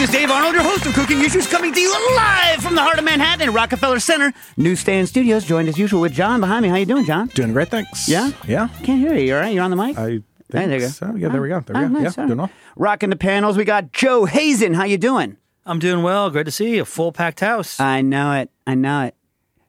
This is Dave Arnold, your host of Cooking Issues, coming to you live from the heart of Manhattan at Rockefeller Center Newsstand Studios. Joined as usual with John behind me. How you doing, John? Doing great, thanks. Yeah? Yeah. Can't hear you. You all right? You're on the mic? I think Hey, there you go. so. Yeah, there we go. There we Oh, go. nice. yeah, All doing right. well. Rocking the panels, we got Joe Hazen. How you doing? I'm doing well. Great to see you. A Full packed house. I know it. I know it.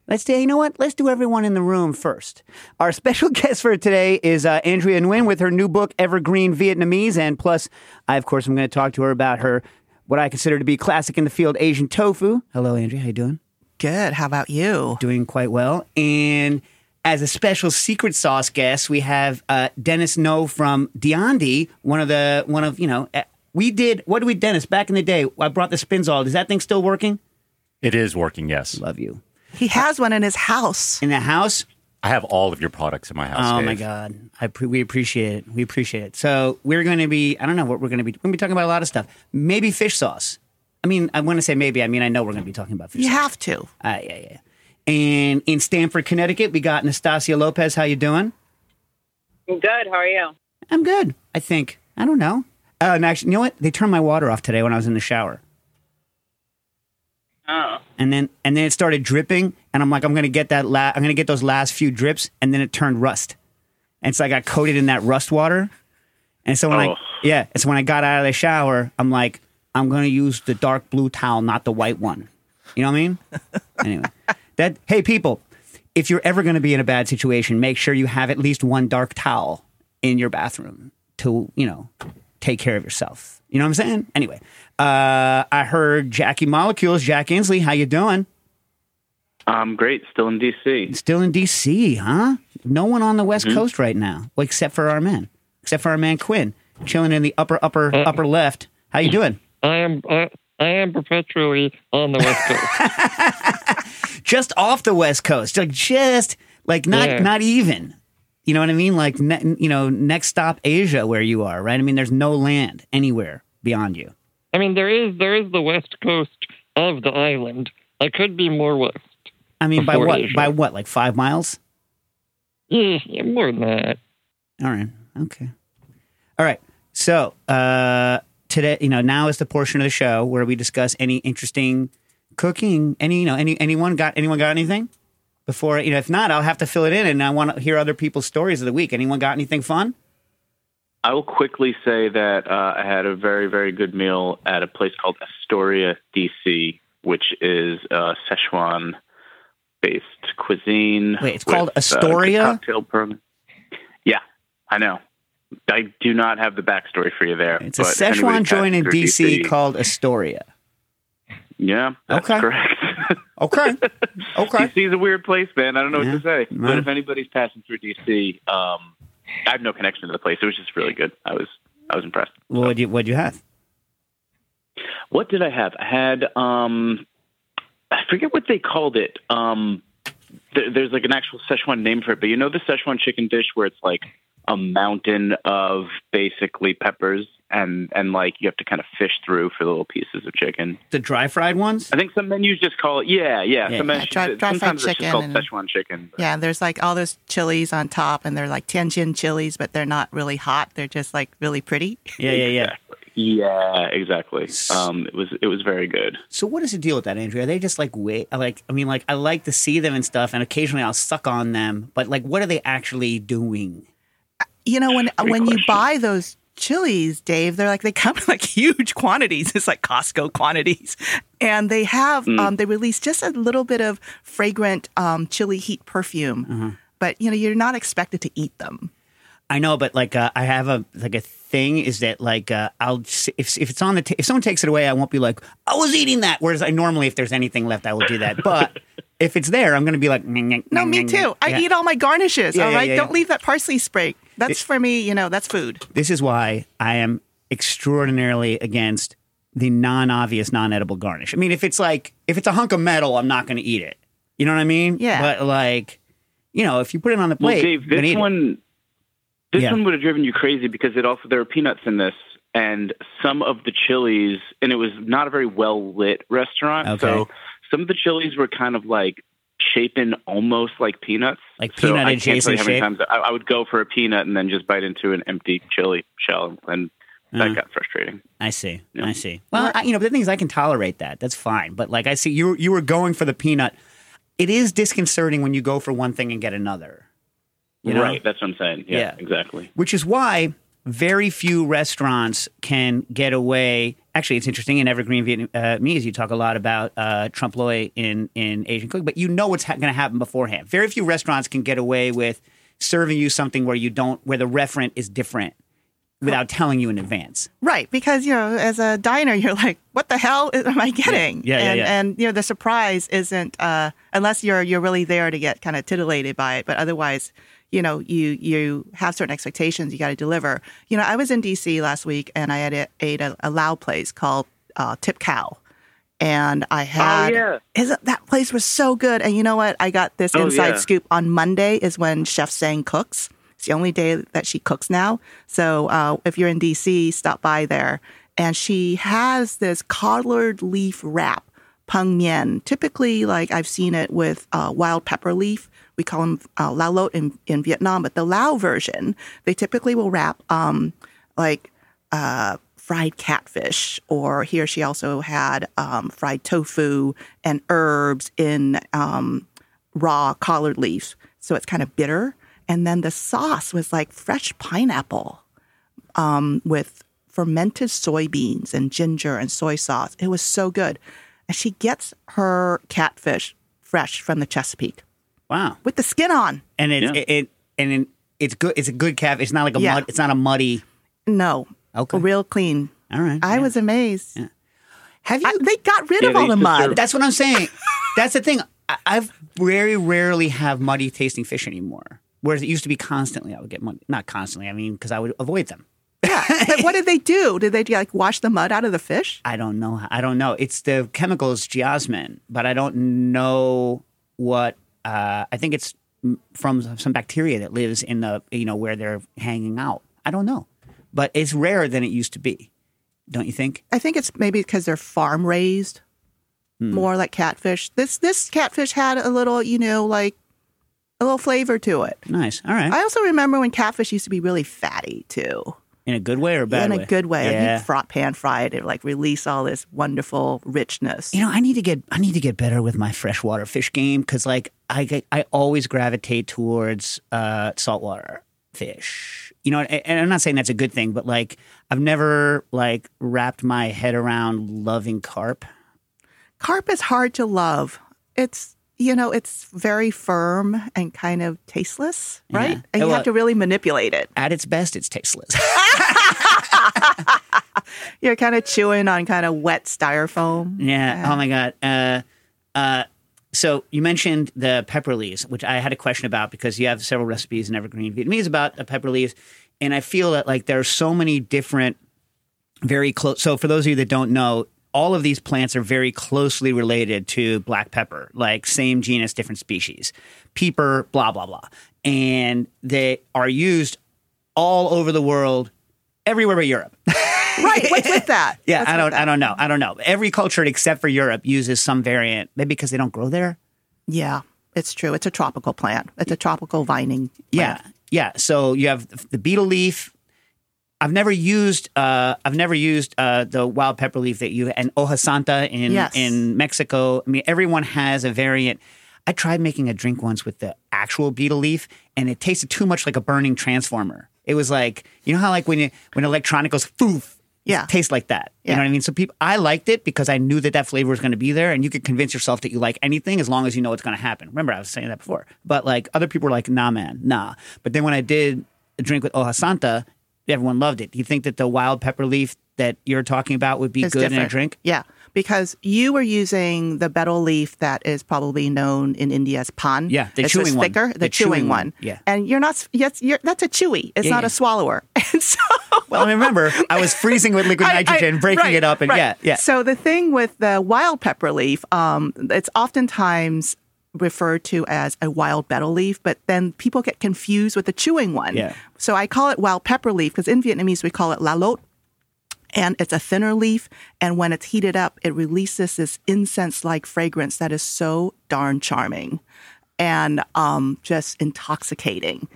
Let's do. You know what? Let's do everyone in the room first. Our special guest for today is uh, Andrea Nguyen with her new book Evergreen Vietnamese, and plus, I of course I'm going to talk to her about her what I consider to be classic in the field Asian tofu. Hello, Andrea. How you doing? Good. How about you? Doing quite well. And as a special secret sauce guest, we have uh, Dennis Ngo from Di An Di, one of the one of you know. uh, We did what did we Dennis back in the day? I brought the Spinzall. Is that thing still working? It is working, yes. Love you. He has one in his house. In the house, I have all of your products in my house. Oh Dave. my God, I pre- we appreciate it. We appreciate it. So we're going to be. I don't know what we're going to be. We're going to be talking about a lot of stuff. Maybe fish sauce. I mean, I want to say maybe. I mean, I know we're going to be talking about fish You sauce. have to. Uh, yeah, yeah. And in Stamford, Connecticut, we got Nastassia Lopez. How you doing? I'm Good. How are you? I'm good. I think. I don't know. Uh, and actually, you know what? They turned my water off today when I was in the shower, Oh. and then and then it started dripping, and I'm like, I'm going to get that. La- I'm to get those last few drips, and then it turned rust, and so I got coated in that rust water, and so when I Oh. yeah, and so when I got out of the shower, I'm like, I'm going to use the dark blue towel, not the white one. You know what I mean? anyway, that hey people, if you're ever going to be in a bad situation, make sure you have at least one dark towel in your bathroom to you know take care of yourself. You know what I'm saying? Anyway, uh, I heard Jackie Molecules, Jack Insley. How you doing? I'm great. Still in DC. Still in D.C., huh? No one on the West Mm-hmm. Coast right now, well, except for our man, except for our man Quinn, chilling in the upper upper Uh, upper left. How you doing? I am I, I am perpetually on the west coast. Just off the West Coast, like just like not Yeah. not even. You know what I mean? Like ne- you know, next stop Asia, where you are, right? I mean, there's no land anywhere beyond you. I mean, there is there is the west coast of the island. I could be more west. I mean, by what? Asia. By what? Like five miles? Yeah, yeah, more than that. All right. Okay. All right. So uh, today, you know, now is the portion of the show where we discuss any interesting cooking. Any, you know, any anyone got anyone got anything before? You know, if not, I'll have to fill it in, and I want to hear other people's stories of the week. Anyone got anything fun? I will quickly say that uh, I had a very, very good meal at a place called Astoria, DC, which is uh, Szechuan based cuisine. Wait, it's with, called uh, Astoria? cocktail program. Yeah, I know. I do not have the backstory for you there. It's a but if Szechuan joint in passing DC called Astoria. Yeah, that's Okay. correct. Okay. Okay. DC is a weird place, man. I don't know Yeah. what to say. Yeah. But if anybody's passing through DC, um, I have no connection to the place. It was just really good. I was I was impressed. Well, What did you what'd you have? What did I have? I had um, I forget what they called it. Um, th- there's like an actual Szechuan name for it, but you know the Szechuan chicken dish where it's like a mountain of basically peppers and and like you have to kind of fish through for the little pieces of chicken. The dry fried ones? I think some menus just call it yeah yeah. Yeah. Some menus, dry- dry fried sometimes it's just chicken called and- Szechuan chicken. but- Yeah, there's like all those chilies on top, and they're like Tianjin chilies, but they're not really hot. They're just like really pretty. Yeah, yeah, yeah. Exactly. Yeah, exactly. Um, it was it was very good. So what is the deal with that, Andrea? Are they just like wait? Like I mean, like I like to see them and stuff, and occasionally I'll suck on them. But like, what are they actually doing? You know, when Great when you buy those chilies, Dave, they're like they come in like huge quantities. It's like Costco quantities, and they have Mm. um, they release just a little bit of fragrant um, chili heat perfume. Mm-hmm. But you know, you're not expected to eat them. I know, but like uh, I have a like a thing is that like uh, I'll if if it's on the ta- if someone takes it away, I won't be like I was eating that. Whereas I normally, if there's anything left, I will do that. But if it's there, I'm going to be like No, me too. I Yeah. eat all my garnishes. Yeah, all yeah, don't leave that parsley spray. That's for me. You know, that's food. This is why I am extraordinarily against the non-obvious, non-edible garnish. I mean, if it's like if it's a hunk of metal, I'm not going to eat it. You know what I mean? Yeah. But like, you know, if you put it on the Well, plate, Dave, I'm eat this it. one, this Yeah. one would have driven you crazy because it also there were peanuts in this, and some of the chilies, and it was not a very well lit restaurant, Okay. so some of the chilies were kind of like shapen almost like peanuts, Like so peanut I can't tell adjacent you how many shape? times I, I would go for a peanut and then just bite into an empty chili shell and that mm. got frustrating. I see. I see. Well, I, you know, the thing is, I can tolerate that. That's fine. But like, I see you. You were going for the peanut. It is disconcerting when you go for one thing and get another. You know? Right, that's what I'm saying. Yeah, Yeah. exactly. Which is why very few restaurants can get away. Actually, it's interesting in Evergreen Vietnamese. You talk a lot about uh, trompe l'oeil in in Asian cooking, but you know what's ha- going to happen beforehand. Very few restaurants can get away with serving you something where you don't, where the referent is different, without telling you in advance. Right, because you know, as a diner, you're like, "What the hell am I getting?" Yeah, yeah, and, yeah. and you know, the surprise isn't uh, unless you're you're really there to get kind of titillated by it. But otherwise, you know, you you have certain expectations you got to deliver. You know, I was in DC last week and I had a, ate a, a Lao place called uh, Thip Khao. And I had, yeah. isn't that place was so good? And you know what? I got this Oh, inside yeah. scoop on Monday is when Chef Seng cooks. It's the only day that she cooks now. So uh, if you're in DC, stop by there. And she has this collard leaf wrap, pang mien. Typically, like I've seen it with uh, wild pepper leaf. We call them uh, lao in, in Vietnam, but the Lao version, they typically will wrap um, like uh, fried catfish, or he or she also had um, fried tofu and herbs in um, raw collard leaf. So it's kind of bitter. And then the sauce was like fresh pineapple um, with fermented soybeans and ginger and soy sauce. It was so good. And she gets her catfish fresh from the Chesapeake Wow. with the skin on. And it, Yeah. it, it and it, it's good. It's a good calf. It's not like a Yeah. mud. It's not a muddy. No, Okay. real clean. All right. I yeah. was amazed. Have you? I, they got rid Yeah, of all the used to mud. serve- That's what I'm saying. That's the thing. I, I've very rarely have muddy tasting fish anymore. Whereas it used to be constantly, I would get muddy. Not constantly. I mean, because I would avoid them. Yeah, but what did they do? Did they like wash the mud out of the fish? I don't know. I don't know. It's the chemicals geosmin, but I don't know what. Uh, I think it's from some bacteria that lives in the you know where they're hanging out. I don't know, but it's rarer than it used to be. Don't you think? I think it's maybe because they're farm raised, Hmm. more like catfish. This this catfish had a little, you know, like a little flavor to it. Nice. All right. I also remember when catfish used to be really fatty too. in a good way or bad in way? a good way. Yeah. You fry, pan fry it, it like release all this wonderful richness. You know, I need to get I need to get better with my freshwater fish game because like I I always gravitate towards uh, saltwater fish. You know, and, I'm not saying that's a good thing, but like I've never like wrapped my head around loving carp. Carp is hard to love. It's you know, it's very firm and kind of tasteless, right? Yeah. And you Well, have to really manipulate it. At its best, it's tasteless. You're kind of chewing on kind of wet styrofoam. yeah. Oh my god. Uh, uh, so you mentioned the pepper leaves, which I had a question about because you have several recipes in Evergreen Vietnamese about the pepper leaves, and I feel that like there are so many different, very close. So for those of you that don't know, all of these plants are very closely related to black pepper, like same genus, different species, Piper, blah blah blah, and they are used all over the world, everywhere but Europe. Right. What's with that? Yeah, What's I don't. I don't know. I don't know. Every culture except for Europe uses some variant, maybe because they don't grow there. Yeah, it's true. It's a tropical plant. It's a tropical vining. Yeah, yeah. So you have the betel leaf. I've never used. Uh, I've never used uh, the wild pepper leaf that you and hoja santa in Yes. in Mexico. I mean, everyone has a variant. I tried making a drink once with the actual betel leaf, and it tasted too much like a burning transformer. It was like you know how like when you when electronic goes foof. Yeah. Tastes like that. You know what I mean? So people, I liked it because I knew that that flavor was going to be there, and you could convince yourself that you like anything as long as you know what's going to happen. Remember, I was saying that before. But like other people were like, "Nah, man, nah." But then when I did a drink with Hoja Santa, everyone loved it. Do you think that the wild pepper leaf that you're talking about would be It's good in a drink? Yeah, because you were using the betel leaf that is probably known in India as pan. Yeah, the it's chewing just one. thicker, the, The chewing, chewing one. yeah. and you're not. Yes, you're, that's a chewy. It's Yeah, not yeah. a swallower. And so, Well, I mean, remember, I was freezing with liquid I- I- nitrogen, breaking right, it up, and right. yeah, yeah. So the thing with the wild pepper leaf, um, it's oftentimes referred to as a wild betel leaf, but then people get confused with the chewing one. Yeah. So I call it wild pepper leaf because in Vietnamese we call it la lot. And it's a thinner leaf. And when it's heated up, it releases this incense like fragrance that is so darn charming and um, just intoxicating.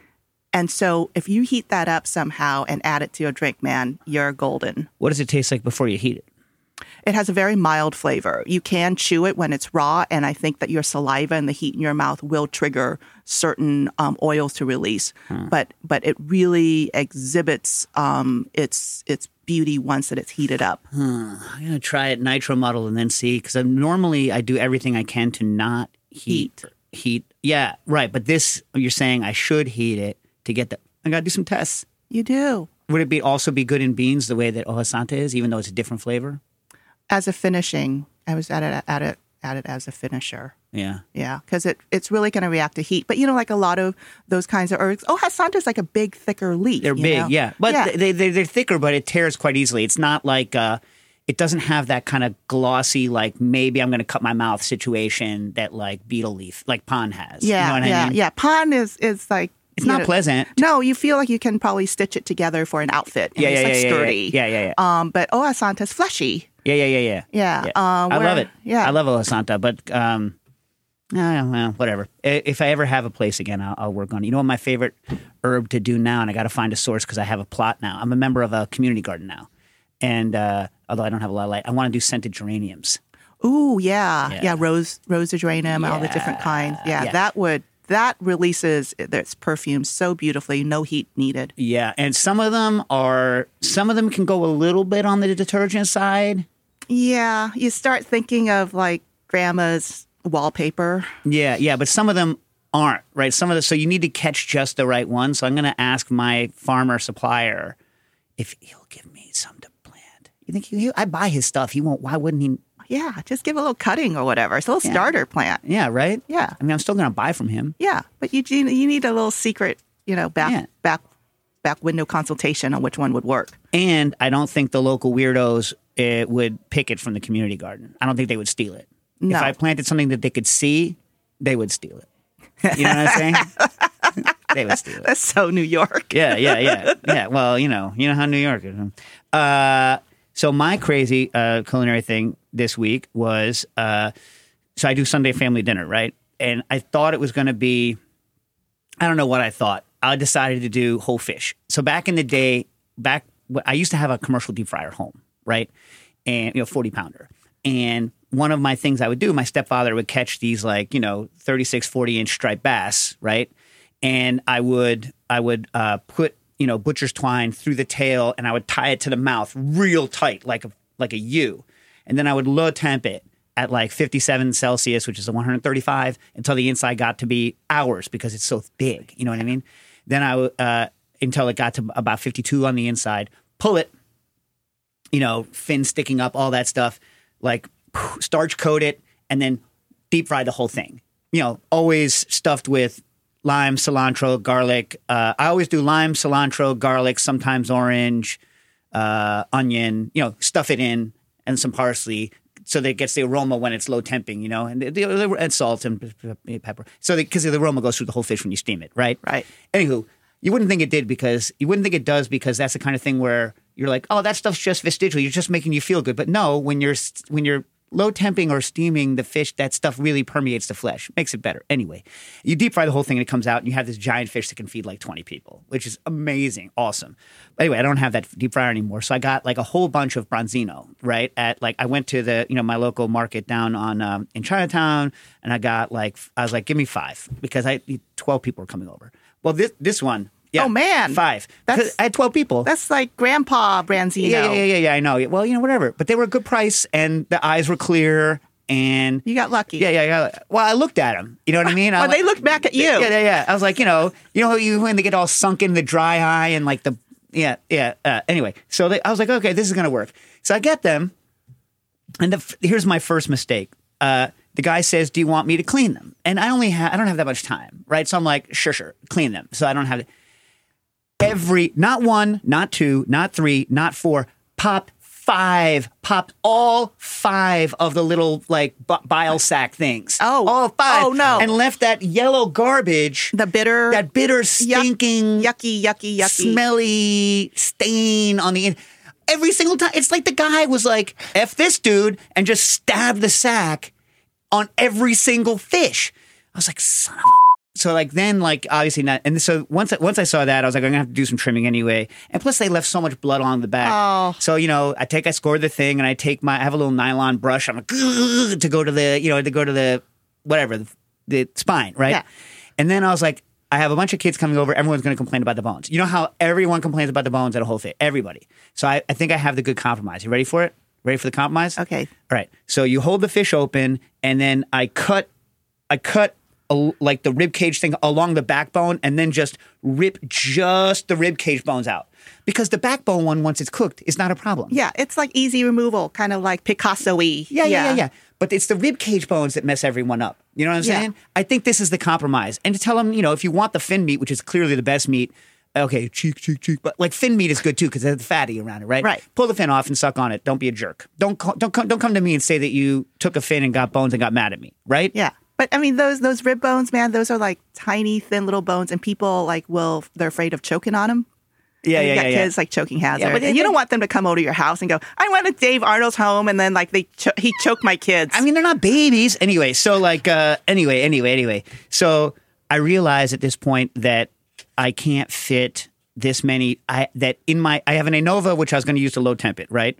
And so if you heat that up somehow and add it to your drink, man, you're golden. What does it taste like before you heat it? It has a very mild flavor. You can chew it when it's raw, and I think that your saliva and the heat in your mouth will trigger certain um, oils to release. But but it really exhibits um, its its beauty once that it's heated up. I'm gonna try it nitro muddle and then see because normally I do everything I can to not heat heat. Yeah, right. But this you're saying I should heat it to get the. I gotta do some tests. You do Would it be also be good in beans the way that hoja santa is, even though it's a different flavor? as a finishing. I was at it at it at it as a finisher. Yeah. Yeah, because it, it's really going to react to heat. But you know, like a lot of those kinds of herbs. Oh, Hasanta's like a big, thicker leaf. They're big, know? yeah, but yeah. They, they they're thicker, but it tears quite easily. It's not like uh, it doesn't have that kind of glossy, like maybe I'm going to cut my mouth situation that like betel leaf, like pond has. yeah, you know what yeah, I mean? yeah. Pond is is like It's not know- pleasant. No, you feel like you can probably stitch it together for an outfit. and Yeah, it's yeah, like yeah, yeah, sturdy. yeah, yeah, yeah. Um, but oh, Hasanta's fleshy. Yeah, yeah, yeah, yeah. Yeah, Yeah. uh, I where- love it. yeah. I love hoja santa, but um, uh, well, whatever. If I ever have a place again, I'll, I'll work on it. You know what my favorite herb to do now, and I got to find a source because I have a plot now. I'm a member of a community garden now, and uh, although I don't have a lot of light, I want to do scented geraniums. Ooh, yeah, Yeah. yeah, rose rose geranium, all the different kinds. Yeah, yeah. that would that releases its perfume so beautifully, no heat needed. Yeah, and some of them are some of them can go a little bit on the detergent side. Yeah, you start thinking of like grandma's wallpaper. Yeah, yeah, but some of them aren't right. Some of the so you need to catch just the right one. So I'm going to ask my farmer supplier if he'll give me some to plant. You think he, I buy his stuff? He won't. Why wouldn't he? Yeah, just give a little cutting or whatever. It's a little starter plant. Yeah, right. Yeah. I mean, I'm still going to buy from him. Yeah, but you you you need a little secret, you know, back Yeah. back back window consultation on which one would work. And I don't think the local weirdos uh, would pick it from the community garden. I don't think they would steal it. No. If I planted something that they could see, they would steal it. You know what I'm saying? they would steal it. That's so New York. yeah, yeah, yeah, yeah. Well, you know, you know how New York is. Uh, so my crazy uh, culinary thing this week was uh, so I do Sunday family dinner, right? And I thought it was going to be, I don't know what I thought. I decided to do whole fish. So back in the day, back I used to have a commercial deep fryer home, right? And you know, forty pounder. And one of my things I would do, my stepfather would catch these like you know 36, 40 inch striped bass, right? And I would I would uh, put you know butcher's twine through the tail, and I would tie it to the mouth real tight, like a like a U, and then I would low temp it at like 57 Celsius, which is a 135, until the inside got to be hours because it's so big. You know what I mean? Then I would uh, until it got to about 52 on the inside. Pull it, you know, fin sticking up, all that stuff. Like starch coat it, and then deep fry the whole thing. You know, always stuffed with lime, cilantro, garlic. Uh, I always do lime, cilantro, garlic, sometimes orange, uh, onion. You know, stuff it in and some parsley so that it gets the aroma when it's low temping. You know, and and salt and pepper. So because the aroma goes through the whole fish when you steam it, right? Right. Anywho, you wouldn't think it did because you wouldn't think it does because that's the kind of thing where you're like, oh, that stuff's just vestigial. You're just making you feel good. But no, when you're when you're low temping or steaming the fish, that stuff really permeates the flesh, makes it better. Anyway, you deep fry the whole thing and it comes out, and you have this giant fish that can feed like 20 people, which is amazing, awesome. Anyway, I don't have that deep fryer anymore, so I got like a whole bunch of branzino. Right at like I went to the you know my local market down on um, in Chinatown, and I got like I was like, give me five because I 12 people were coming over. Well, this this one. Yeah, Oh, man. five. That's- I had twelve people. That's like Grandpa Branzino. Yeah, yeah, yeah, yeah, yeah. I know. Well, you know, whatever. But they were a good price, and the eyes were clear, and You got lucky. yeah, yeah, yeah. Well, I looked at them. You know what I mean? I Well, they looked back at you. Yeah, yeah, yeah. I was like, you know, you know, you when they get all sunk in the dry eye and like the yeah, yeah. Uh, anyway, so they, I was like, okay, this is gonna work. So I get them, and the, here's my first mistake. Uh, the guy says, "Do you want me to clean them?" And I only ha- I don't have that much time, right? So I'm like, "Sure, sure, clean them." So I don't have every not one, not two, not three, not four. Pop five, popped all five of the little like b- bile sac things. Oh. all five. Oh, no. and left that yellow garbage, The bitter, that bitter, stinking, yucky, yucky, yucky. smelly stain on the. Every single time, it's like the guy was like, "F this dude," and just stabbed the sack on every single fish. I was like, "Son of a." so like then like obviously not and so once I- once I saw that I was like I'm gonna have to do some trimming anyway. And plus they left so much blood on the back. Oh. so you know I take I score the thing and I take my I have a little nylon brush. I'm like to go to the you know to go to the whatever the, the spine right? Yeah. and then I was like I have a bunch of kids coming over. Everyone's gonna complain about the bones. You know how everyone complains about the bones at a whole fit everybody. So I, I think I have the good compromise. You ready for it? Ready for the compromise? Okay. all right. So you hold the fish open, and then I cut, I cut like the rib cage thing along the backbone, and then just rip just the rib cage bones out because the backbone one, once it's cooked, is not a problem. Yeah, it's like easy removal, kind of like Picasso-y. Yeah, yeah, yeah, yeah. But it's the rib cage bones that mess everyone up. You know what I'm Yeah. saying? I think this is the compromise. And to tell them, you know, if you want the fin meat, which is clearly the best meat, okay, cheek, cheek, cheek. But like fin meat is good too because there's fatty around it, right? Right. Pull the fin off and suck on it. Don't be a jerk. Don't co- don't come, don't come to me and say that you took a fin and got bones and got mad at me, right? Yeah. But I mean, those those rib bones, man, those are like tiny, thin little bones, and people like will they're afraid of choking on them. yeah, And yeah, you yeah. got yeah. kids like choking hazard. but they- and you don't want them to come over to your house and go, "I went to Dave Arnold's home," and then like they cho- he choked my kids. I mean, they're not babies. Anyway, so like, uh, anyway, anyway, anyway. So I realize at this point that I can't fit this many. I that in my I have an Anova which I was going to use to low temp it, right?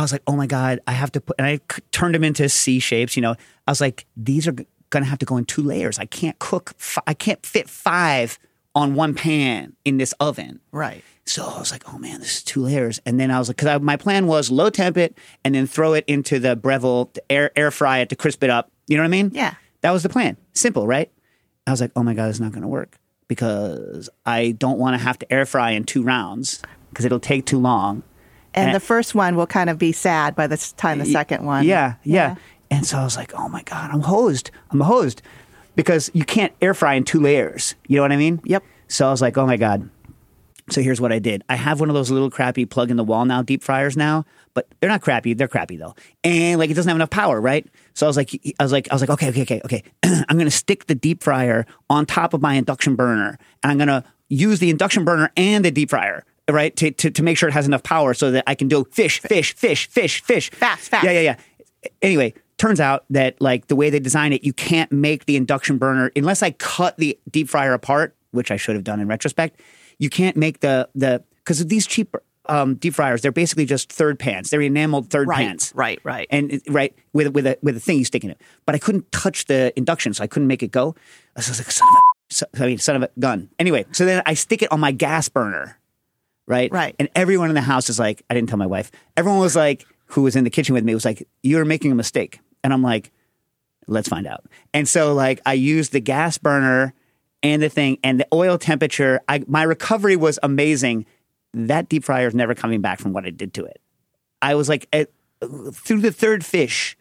I was like, oh my god, I have to put, and I c- turned them into C shapes. You know, I was like, these are g- going to have to go in two layers. I can't cook. Fi- I can't fit five on one pan in this oven. right. So I was like, oh man, this is two layers. And then I was like, because my plan was low temp it and then throw it into the Breville, to air, air fry it to crisp it up. You know what I mean? Yeah. That was the plan. Simple, right? I was like, oh my God, it's not going to work because I don't want to have to air fry in two rounds because it'll take too long. And And- the first one will kind of be sad by the time the second one. Yeah, yeah. And so I was like, oh my God, I'm hosed. I'm hosed because you can't air fry in two layers. You know what I mean? Yep. So I was like, oh my God. So here's what I did. I have one of those little crappy plug in the wall now deep fryers now, but they're not crappy. They're crappy though. And like it doesn't have enough power, right? So I was like, I was like, I was like, okay, okay, okay, okay. I'm gonna stick the deep fryer on top of my induction burner, and I'm gonna use the induction burner and the deep fryer, right, to to, to make sure it has enough power so that I can do fish, fish, fish, fish, fish, Fast, fast. Yeah, yeah, yeah. Anyway, turns out that like the way they design it, you can't make the induction burner unless I cut the deep fryer apart, which I should have done in retrospect. You can't make the the because of these cheap um, deep fryers, they're basically just third pans. They're enameled third Right, pans. right, right. And right with with a with a thing you stick in it. But I couldn't touch the induction, so I couldn't make it go. I was like, son of a, so- I mean, son of a gun. Anyway, so then I stick it on my gas burner, right? Right. And everyone in the house is like, I didn't tell my wife. Everyone was like, who was in the kitchen with me was like, you're making a mistake. And I'm like, let's find out. And so like I used the gas burner and the thing and the oil temperature. I my recovery was amazing. That deep fryer is never coming back from what I did to it. I was like at, through the third fish.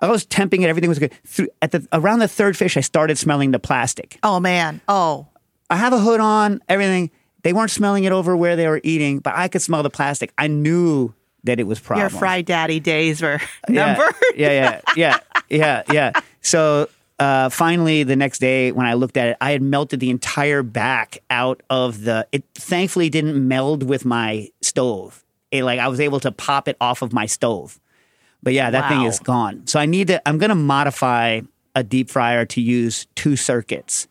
I was temping it. Everything was good. Through, at the around the third fish, I started smelling the plastic. Oh man. Oh. I have a hood on, everything. They weren't smelling it over where they were eating, but I could smell the plastic. I knew that it was problem. Your fry daddy days were numbered. Yeah, yeah, yeah, yeah, yeah. So uh, finally, the next day when I looked at it, I had melted the entire back out of the. It thankfully didn't meld with my stove. It like I was able to pop it off of my stove. But yeah, that thing is gone. So I need to. I'm going to modify a deep fryer to use two circuits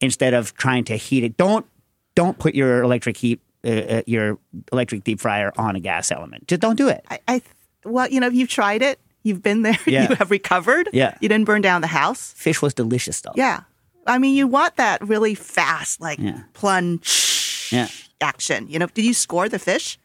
instead of trying to heat it. Don't don't put your electric heat. Uh, uh, your electric deep fryer on a gas element. Just don't do it. I, I well, you know, you've tried it. You've been there. Yeah. You have recovered. Yeah. You didn't burn down the house. Fish was delicious though. Yeah. I mean, you want that really fast, like Yeah. plunge Yeah. action. You know, did you score the fish?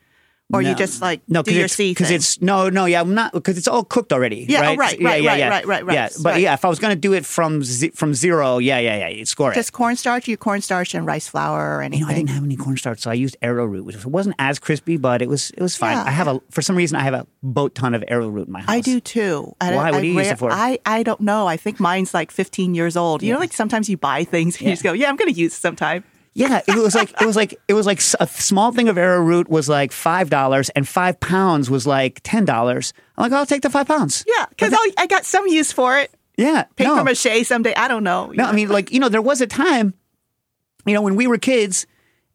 Or you No. just like no, do your C because it's no, no, yeah, I'm not because it's all cooked already. Yeah, oh, right, right, yeah, right, yeah, right, yeah. right, right, right, Yeah, but right. yeah, if I was gonna do it from ze- from zero, yeah, yeah, yeah, you'd score it. just cornstarch, your cornstarch and rice flour or you anything. know, I didn't have any cornstarch, so I used arrowroot, which wasn't as crispy, but it was it was fine. Yeah. I have a for some reason I have a boat ton of arrowroot in my house. I do too. Why? I, What do you I use it for? I, I don't know. I think mine's like 15 years old. You know, like sometimes you buy things and you just go, yeah, I'm going to use it sometime. Yeah, it was like it was like it was like a small thing of arrowroot was like five dollars, and five pounds was like ten dollars. I'm like, I'll take the five pounds. Yeah, because I got some use for it. Yeah, Paper no. mache someday. I don't know. No, I mean, like, you know, there was a time, you know, when we were kids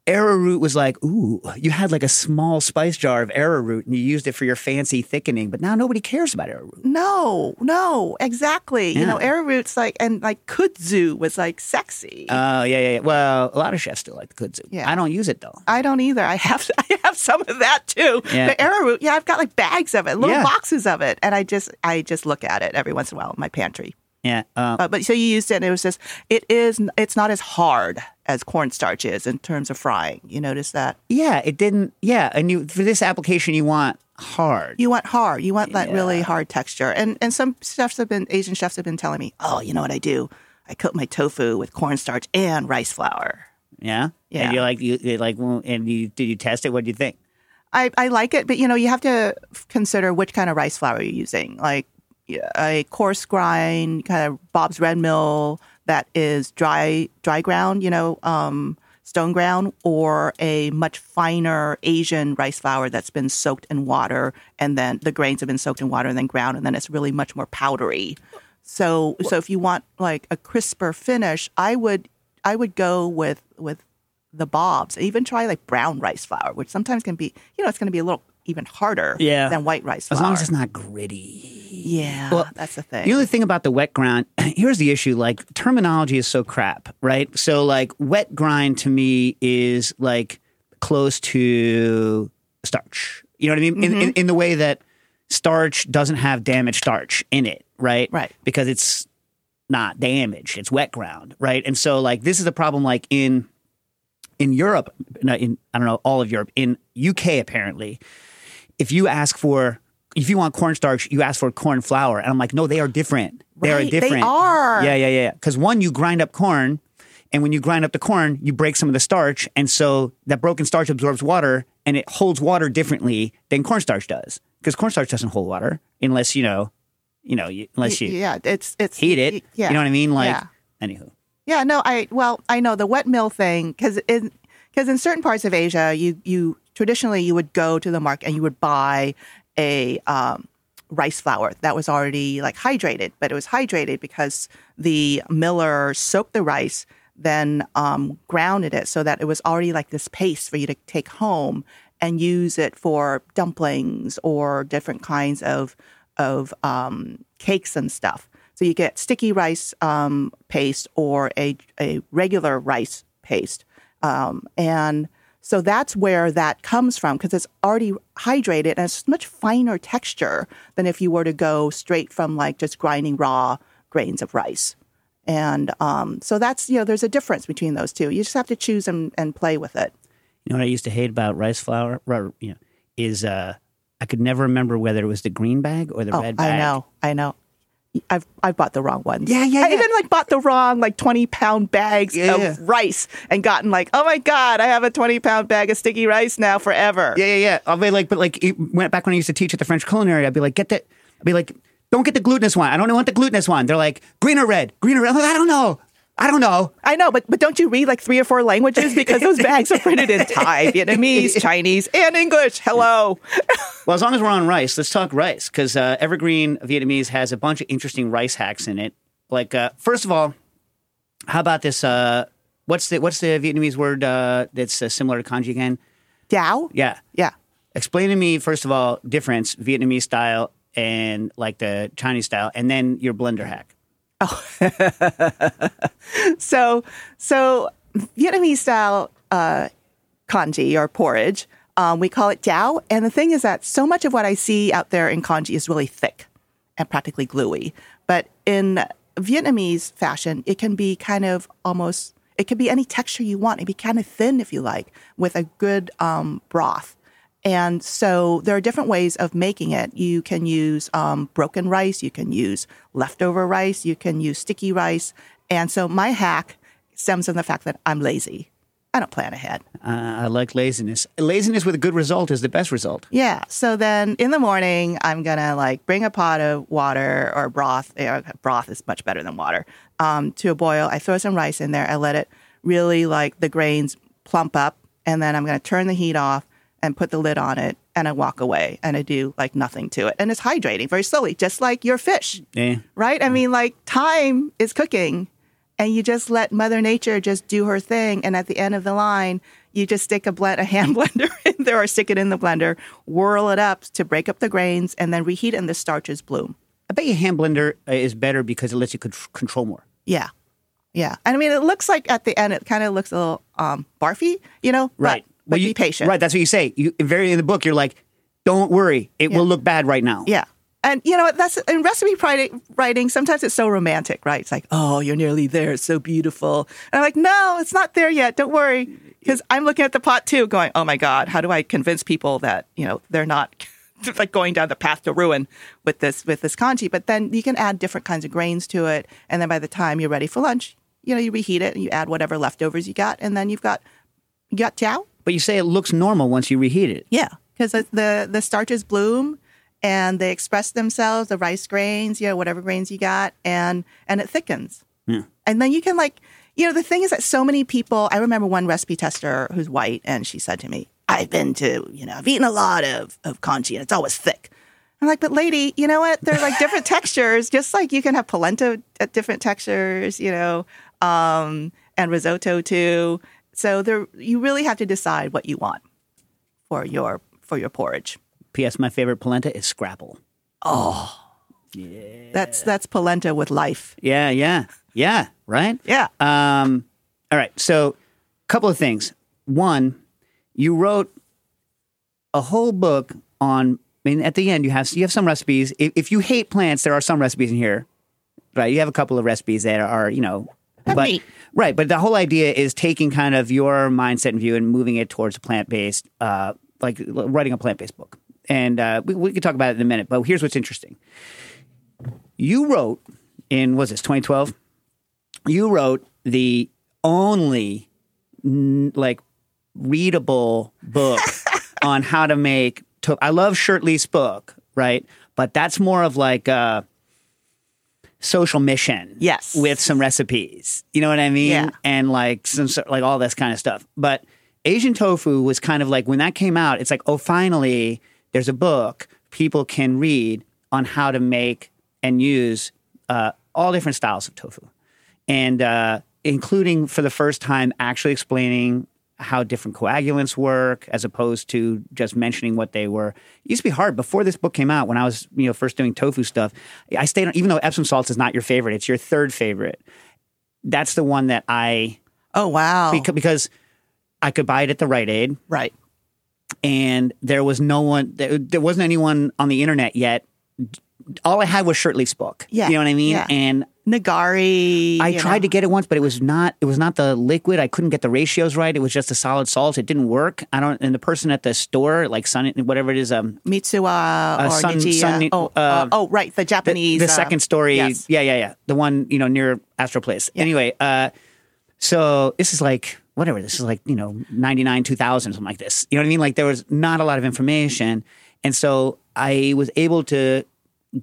arrowroot was like, ooh, you had like a small spice jar of arrowroot and you used it for your fancy thickening, but now nobody cares about arrowroot. No, no, exactly. You know, arrowroot's like, and like kudzu was like sexy. Oh, yeah, yeah, yeah. Well, a lot of chefs still like the kudzu. Yeah. I don't use it though. I don't either. I have I have some of that too. Yeah. The arrowroot, yeah, I've got like bags of it, little Yeah. boxes of it, and I just I just look at it every once in a while in my pantry. Yeah. Uh, Uh, but so you used it, and it was just it is it's not as hard as cornstarch is in terms of frying. You notice that yeah, it didn't. Yeah. And you, for this application, you want hard. you want hard, you want that really hard texture, and and some chefs have been Asian chefs have been telling me, oh, you know what I do? I coat my tofu with cornstarch and rice flour. yeah. Yeah. And you like, you like, and you, did you test it? What do you think? I, I like it, but you know, you have to consider which kind of rice flour you're using. Like yeah, a coarse grind, kind of Bob's Red Mill that is dry dry ground, you know, um, stone ground, or a much finer Asian rice flour that's been soaked in water, and then the grains have been soaked in water and then ground, and then it's really much more powdery. So, so if you want like a crisper finish, I would I would go with with the bobs. Even try like brown rice flour, which sometimes can be, you know, it's going to be a little even harder Yeah. than white rice flour. As long as it's not gritty. yeah, Well, that's the thing. The only thing about the wet grind, here's the issue. Like terminology is so crap, right? So like wet grind to me is like close to starch. You know what I mean? In, Mm-hmm. in, in the way that starch doesn't have damaged starch in it, right? Right. Because it's not damaged. It's wet ground, right? And so like this is a problem like in in Europe, in I don't know all of Europe, in UK apparently, if you ask for if you want cornstarch, you ask for corn flour, and I'm like, no, they are different. They are Right, they different. are. Yeah, yeah, yeah. Because one, you grind up corn, and when you grind up the corn, you break some of the starch, and so that broken starch absorbs water, and it holds water differently than cornstarch does. Because cornstarch doesn't hold water unless you know, you know, you, unless you yeah, it's it's heat it. Yeah, You know what I mean? Like, yeah. anywho. Yeah, no, I well, I know the wet mill thing because in because in certain parts of Asia, you you traditionally you would go to the market and you would buy a um, rice flour that was already like hydrated, but it was hydrated because the miller soaked the rice, then um, grounded it so that it was already like this paste for you to take home and use it for dumplings or different kinds of of um, cakes and stuff. So you get sticky rice um, paste or a, a regular rice paste. Um, and so that's where that comes from because it's already hydrated and it's much finer texture than if you were to go straight from like just grinding raw grains of rice. And um, so that's, you know, there's a difference between those two. You just have to choose and, and play with it. You know what I used to hate about rice flour? You know, is uh, I could never remember whether it was the green bag or the Oh, red bag. I know. I know. I've I've bought the wrong ones. Yeah, yeah, I yeah. even like bought the wrong like twenty pound bags Yeah, of yeah. rice and gotten like, oh my god, I have a twenty pound bag of sticky rice now forever. Yeah, yeah, yeah. I'll be like, but like, it went back when I used to teach at the French Culinary. I'd be like, get that. I'd be like, don't get the glutinous one. I don't want the glutinous one. They're like, green or red, green or red. I'm like, I don't know. I don't know. I know, but but don't you read like three or four languages because those bags are printed in Thai, Vietnamese, Chinese, and English. Hello. Well, as long as we're on rice, let's talk rice because uh, Evergreen Vietnamese has a bunch of interesting rice hacks in it. Like, uh, first of all, how about this? Uh, what's the what's the Vietnamese word uh, that's uh, similar to congee again? Dao. Yeah, Yeah. explain to me first of all difference Vietnamese style and like the Chinese style, and then your blender hack. So so Vietnamese style uh, congee or porridge, um, we call it dao. And the thing is that so much of what I see out there in congee is really thick and practically gluey. But in Vietnamese fashion, it can be kind of almost. It can be any texture you want. It can be kind of thin if you like, with a good um, broth. And so there are different ways of making it. You can use um, broken rice, you can use leftover rice, you can use sticky rice. And so my hack stems from the fact that I'm lazy. I don't plan ahead. Uh, I like laziness. Laziness with a good result is the best result. Yeah. So then in the morning, I'm going to like bring a pot of water or broth. eh, Broth is much better than water um, to a boil. I throw some rice in there. I let it really like the grains plump up. And then I'm going to turn the heat off and put the lid on it. And I walk away and I do like nothing to it. And it's hydrating very slowly, just like your fish, Yeah. right? I mean, like time is cooking and you just let Mother Nature just do her thing. And at the end of the line, You just stick a blend, a hand blender in there, or stick it in the blender, whirl it up to break up the grains, and then reheat, and the starches bloom. I bet your hand blender uh, is better because it lets you control more. Yeah, yeah. And I mean, it looks like at the end, it kind of looks a little um, barfy, you know. Right. But, but you, be patient. Right. That's what you say. You very in the book, you're like, don't worry, it will look bad right now. Yeah. And you know what? That's in recipe writing. Sometimes it's so romantic, right? It's like, oh, you're nearly there. It's so beautiful. And I'm like, no, it's not there yet. Don't worry, because I'm looking at the pot too, going, oh my god, how do I convince people that you know they're not like going down the path to ruin with this with this congee? But then you can add different kinds of grains to it, and then by the time you're ready for lunch, you know, you reheat it and you add whatever leftovers you got, and then you've got you got jiao. But you say it looks normal once you reheat it. Yeah, because the the starches bloom and they express themselves, the rice grains, you know, whatever grains you got, and and it thickens. Yeah. And then you can like, you know, the thing is that so many people. I remember one recipe tester who's white, and she said to me, "I've been to, you know, I've eaten a lot of of congee, and it's always thick." I'm like, but lady, you know what? They're like different textures, just like you can have polenta at different textures, you know, um, and risotto too. So there, you really have to decide what you want for your for your porridge. P.S. My favorite polenta is scrapple. Oh, yeah. That's that's polenta with life. Yeah, yeah, yeah. Right. Yeah. Um, all right. So, a couple of things. One, you wrote a whole book on. I mean, at the end, you have you have some recipes. If, if you hate plants, there are some recipes in here, right? You have a couple of recipes that are, you know, but meat. right. But the whole idea is taking kind of your mindset and view and moving it towards a plant based, uh, like writing a plant based book. And uh, we, we could talk about it in a minute. But here's what's interesting. You wrote in was this 2012? you wrote the only n- like readable book on how to make to- I love Shurtleff's book, right? But that's more of like a social mission. Yes. With some recipes. You know what I mean? Yeah. And like some like all this kind of stuff. But Asian tofu was kind of like when that came out, it's like, oh finally there's a book people can read on how to make and use uh, all different styles of tofu and uh, including for the first time actually explaining how different coagulants work as opposed to just mentioning what they were. It used to be hard before this book came out when I was you know first doing tofu stuff. I stayed on even though Epsom salts is not your favorite, it's your third favorite. That's the one that I Oh wow. because, because I could buy it at the Rite Aid right. and there was no one there, there wasn't anyone on the internet yet. All I had was Shurtleff's book. Yeah, You know what I mean? yeah. And Nigari. I tried know. to get it once, but it was not. It was not the liquid. I couldn't get the ratios right. It was just a solid salt. It didn't work. I don't. And the person at the store, like Sun, whatever it is, um, Mitsuwa or Sun- Sun- oh, uh, uh, oh, right. The the, Japanese. the uh, second story. yes. Yeah, yeah, yeah. The one you know near Astor Place. Anyway, uh, so this is like whatever. This is like you know ninety nine, two thousand, something like this. You know what I mean? Like there was not a lot of information, and so I was able to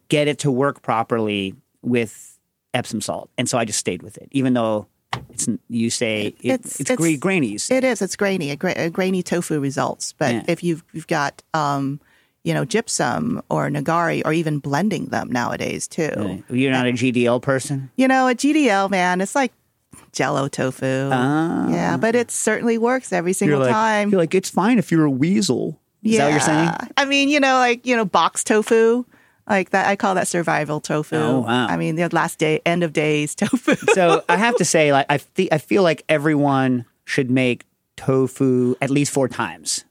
get it to work properly with Epsom salt, and so I just stayed with it, even though it's you say it, it's, It's- gra- it's- grainy. You. It is. It's grainy. A, gra- a grainy tofu results. But Yeah. if you've you've got um, you know, gypsum or nigari, or even blending them nowadays too. You're not a GDL person. You know, a GDL man, it's like Jello tofu. Ah. yeah, but it certainly works every single time. You're like it's fine if you're a weasel. Is that what you're saying? I mean, you know, like you know, box tofu, like that. I call that survival tofu. Oh, wow. I mean, the last day, end of days tofu. so I have to say, like I, fe- I feel like everyone should make tofu at least four times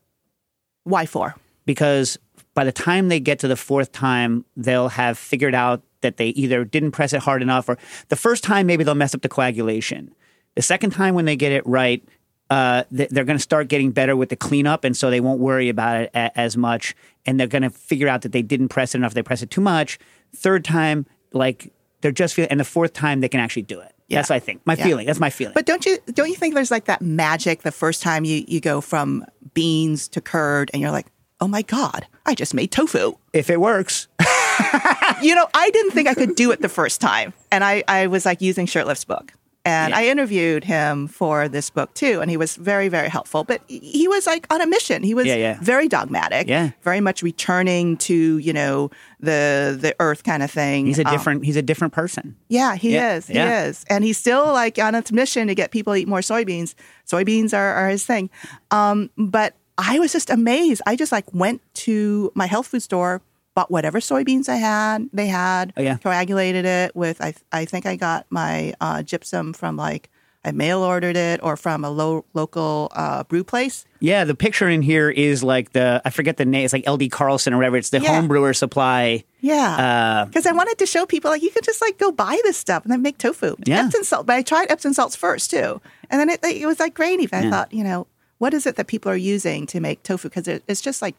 Why four? because by the time they get to the fourth time, they'll have figured out that they either didn't press it hard enough, or the first time maybe they'll mess up the coagulation. The second time when they get it right, uh, th- they're going to start getting better with the cleanup, and so they won't worry about it a- as much. And they're going to figure out that they didn't press it enough. They press it too much. Third time, like they're just feeling, and the fourth time they can actually do it. That's what I think. My Yeah. feeling. That's my feeling. But don't you don't you think there's like that magic the first time you you go from beans to curd and you're like, oh my god, I just made tofu. if it works, you know, I didn't think I could do it the first time, and I I was like using Shurtleff's book, And Yeah. I interviewed him for this book too, and he was very, very helpful. But he- was like on a mission. He was Yeah, yeah. very dogmatic, Yeah. very much returning to you know the the earth kind of thing. He's a Um, different. he's a different person. yeah, he is. He is. And he's still like on its mission to get people to eat more soybeans. Soybeans are, are his thing. Um, but I was just amazed. I just like went to my health food store, bought whatever soybeans I had. They had Oh, yeah. coagulated it with. I I think I got my uh, gypsum from like I mail ordered it or from a low, local uh, brew place. Yeah, the picture in here is like the I forget the name. It's like LD Carlson or whatever. It's the Yeah. home brewer supply. Yeah. Uh, Because I wanted to show people like you could just like go buy this stuff and then make tofu. Yeah. Epsom salt, but I tried Epsom salts first too, and then it, it was like grainy. But I thought, you know, what is it that people are using to make tofu? Because it, it's just like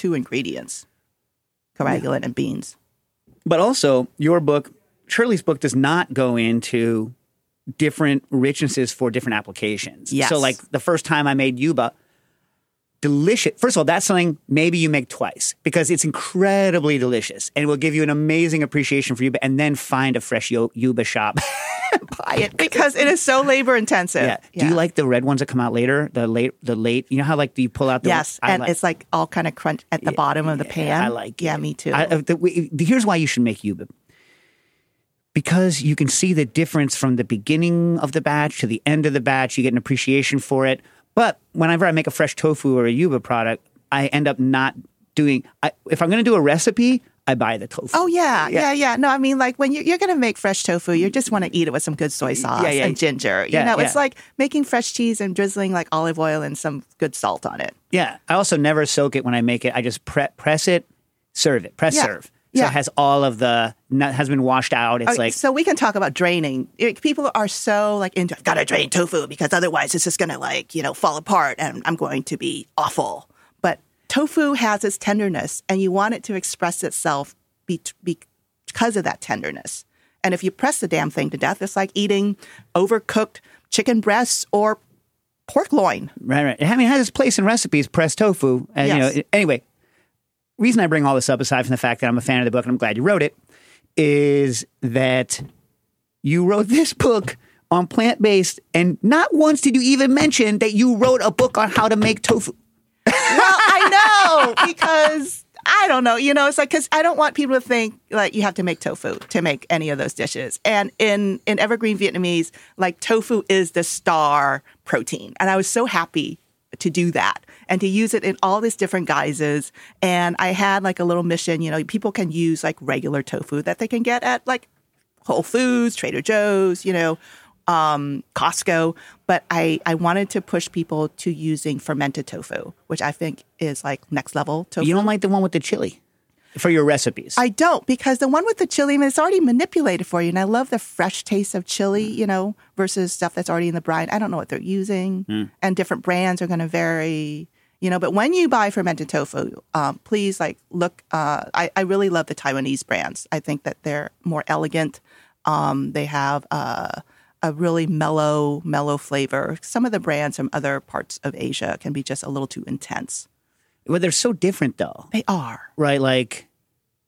two ingredients: coagulant and beans. But also, your book, Shirley's book, does not go into different richnesses for different applications. Yes. So, like the first time I made yuba, delicious. First of all, that's something maybe you make twice because it's incredibly delicious and will give you an amazing appreciation for yuba. And then find a fresh yuba shop. Buy it because it is so labor intensive. yeah. Do you like the red ones that come out later? The late, the late. You know how like you pull out the Yes, and like- it's like all kind of crunch at the bottom of the pan. I like Yeah, it. me too. I, uh, the, we- here's why you should make yuba. Because you can see the difference from the beginning of the batch to the end of the batch. You get an appreciation for it. But whenever I make a fresh tofu or a yuba product, I end up not doing. I, if I'm going to do a recipe, I buy the tofu. Oh yeah, Yeah. yeah, yeah, No, I mean like when you're, you're going to make fresh tofu, you just want to eat it with some good soy sauce Yeah, yeah. and ginger. Yeah, you know, it's like making fresh cheese and drizzling like olive oil and some good salt on it. Yeah. I also never soak it when I make it. I just pre- press it, serve it, press Yeah. So it has all of the nut has been washed out. It's Okay, like so we can talk about draining. It- people are so like into I've got to drain tofu because otherwise it's just going to like you know fall apart and I'm going to be awful. But tofu has its tenderness, and you want it to express itself be, be, because of that tenderness. And if you press the damn thing to death, it's like eating overcooked chicken breasts or pork loin. Right, right. I mean, it has its place in recipes, pressed tofu. And, Yes. you know, anyway, reason I bring all this up, aside from the fact that I'm a fan of the book and I'm glad you wrote it, is that you wrote this book on plant based, and not once did you even mention that you wrote a book on how to make tofu. well, I know because I don't know. You know, it's like because I don't want people to think like you have to make tofu to make any of those dishes. And in in Evergreen Vietnamese, like tofu is the star protein, and I was so happy to do that and to use it in all these different guises. And I had like a little mission. You know, people can use like regular tofu that they can get at like Whole Foods, Trader Joe's, you know, um, Costco. But I, I wanted to push people to using fermented tofu, which I think is like next level tofu. You don't like the one with the chili for your recipes. I don't because the one with the chili, I mean, it's already manipulated for you. And I love the fresh taste of chili, you know, versus stuff that's already in the brine. I don't know what they're using. And different brands are going to vary, you know. But when you buy fermented tofu, um, please like look. Uh, I, I really love the Taiwanese brands. I think that they're more elegant. Um, they have uh, a really mellow, mellow flavor. Some of the brands from other parts of Asia can be just a little too intense. well, they're so different, though. They are. right? Like,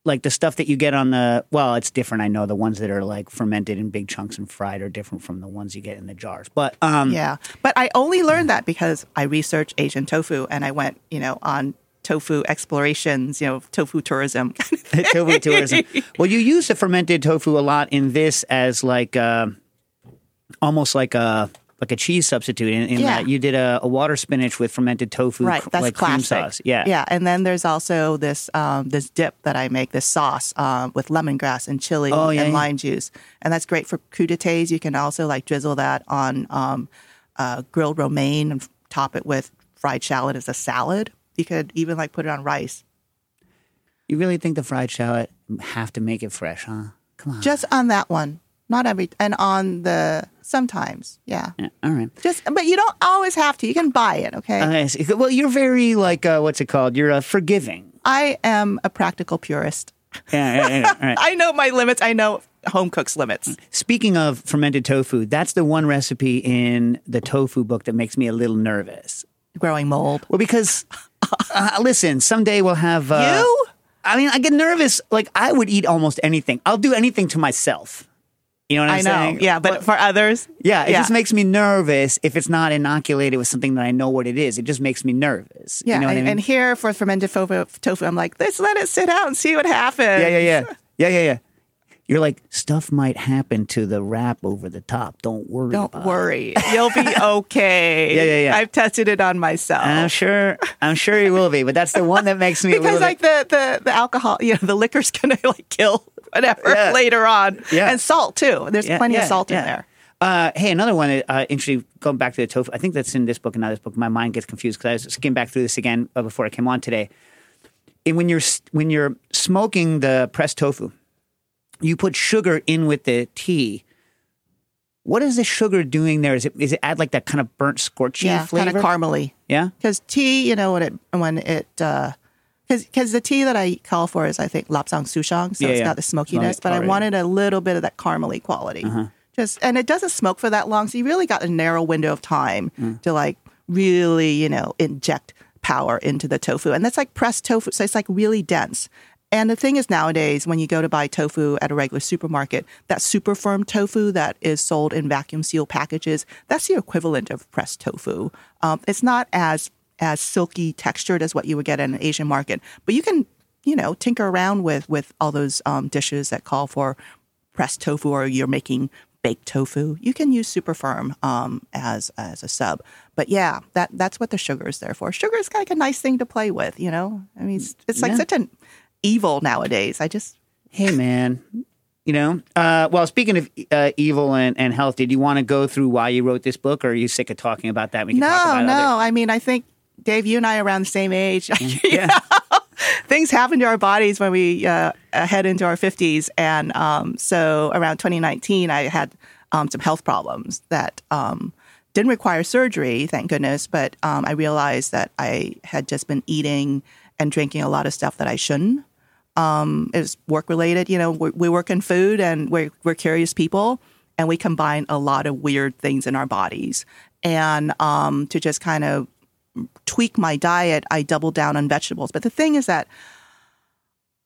like the stuff that you get on the well, it's different. I know the ones that are like fermented in big chunks and fried are different from the ones you get in the jars. But um, Yeah. But I only learned that because I researched Asian tofu and I went, you know, on tofu explorations, you know, tofu tourism. tofu tourism. Well, you use the fermented tofu a lot in this as like uh, almost like a like a cheese substitute. In, in Yeah. that you did a, a water spinach with fermented tofu, right. cr- That's like classic. cream sauce. Yeah, Yeah. And then there's also this um, this dip that I make, this sauce um, with lemongrass and chili Oh, yeah, and lime juice. And that's great for crudités. You can also like drizzle that on um, uh, grilled romaine and top it with fried shallot as a salad. You could even like put it on rice. You really think the fried shallot have to make it fresh, huh? Come on. Just on that one. Not every and on the sometimes. Yeah. Yeah, all right. Just but you don't always have to. You can buy it, okay? Okay, well, you're very like uh, what's it called? You're uh, forgiving. I am a practical purist. Yeah, yeah, yeah, all right. I know my limits. I know home cooks limits. Speaking of fermented tofu, that's the one recipe in the tofu book that makes me a little nervous. Growing mold. Well, because uh, listen, someday we'll have uh, You? I mean, I get nervous. Like I would eat almost anything. I'll do anything to myself. You know what I'm I know. saying? Yeah, but for others, Yeah, it Yeah. just makes me nervous if it's not inoculated with something that I know what it is. It just makes me nervous. yeah. you know what and, I mean? and here for fermented tofu, tofu, I'm like, let's let it sit out and see what happens. yeah, yeah, yeah, yeah, yeah, yeah. You're like stuff might happen to the wrap over the top. Don't worry. Don't worry, you'll be okay. Yeah, yeah, yeah. I've tested it on myself. It. I'm sure. I'm sure you will be, but that's the one that makes me because like bit- the, the the alcohol, you know, the liquor's gonna like kill whatever Yeah. later on. Yeah. and salt too. There's Yeah, plenty of salt in there. Uh, hey, another one. Uh, interesting. Going back to the tofu, I think that's in this book and not this book. My mind gets confused because I was skimming back through this again uh, before I came on today. And when you're when you're smoking the pressed tofu, you put sugar in with the tea. What is the sugar doing there? Is it is it add like that kind of burnt scorchy Yeah, flavor? kind of caramely. yeah. Because tea, you know, when it when it because because the tea that I call for is I think lapsang souchong, so Yeah, it's yeah. got the smokiness, but I wanted a little bit of that caramely quality. Uh-huh. Just and it doesn't smoke for that long, so you really got a narrow window of time Mm. to like really you know inject power into the tofu, and that's like pressed tofu, so it's like really dense. And the thing is, nowadays, when you go to buy tofu at a regular supermarket, that super firm tofu that is sold in vacuum seal packages, that's the equivalent of pressed tofu. Um, it's not as as silky textured as what you would get in an Asian market, but you can, you know, tinker around with with all those um, dishes that call for pressed tofu, or you're making baked tofu. You can use super firm um, as as a sub. But yeah, that that's what the sugar is there for. Sugar is kind like a nice thing to play with, you know. I mean, it's, it's like Yeah. such an evil nowadays. I just Hey, man. You know, uh, well, speaking of uh, evil and, and health, did you want to go through why you wrote this book, or are you sick of talking about that? We can talk no, no. other- I mean, I think Dave, you and I are around the same age. Yeah. Things happen to our bodies when we uh, head into our fifties, and um, so around 2019, I had um, some health problems that um, didn't require surgery, thank goodness. But um, I realized that I had just been eating and drinking a lot of stuff that I shouldn't. Um, it was work related. You know, we, we work in food and we're, we're curious people and we combine a lot of weird things in our bodies. And um, to just kind of tweak my diet, I double down on vegetables. But the thing is that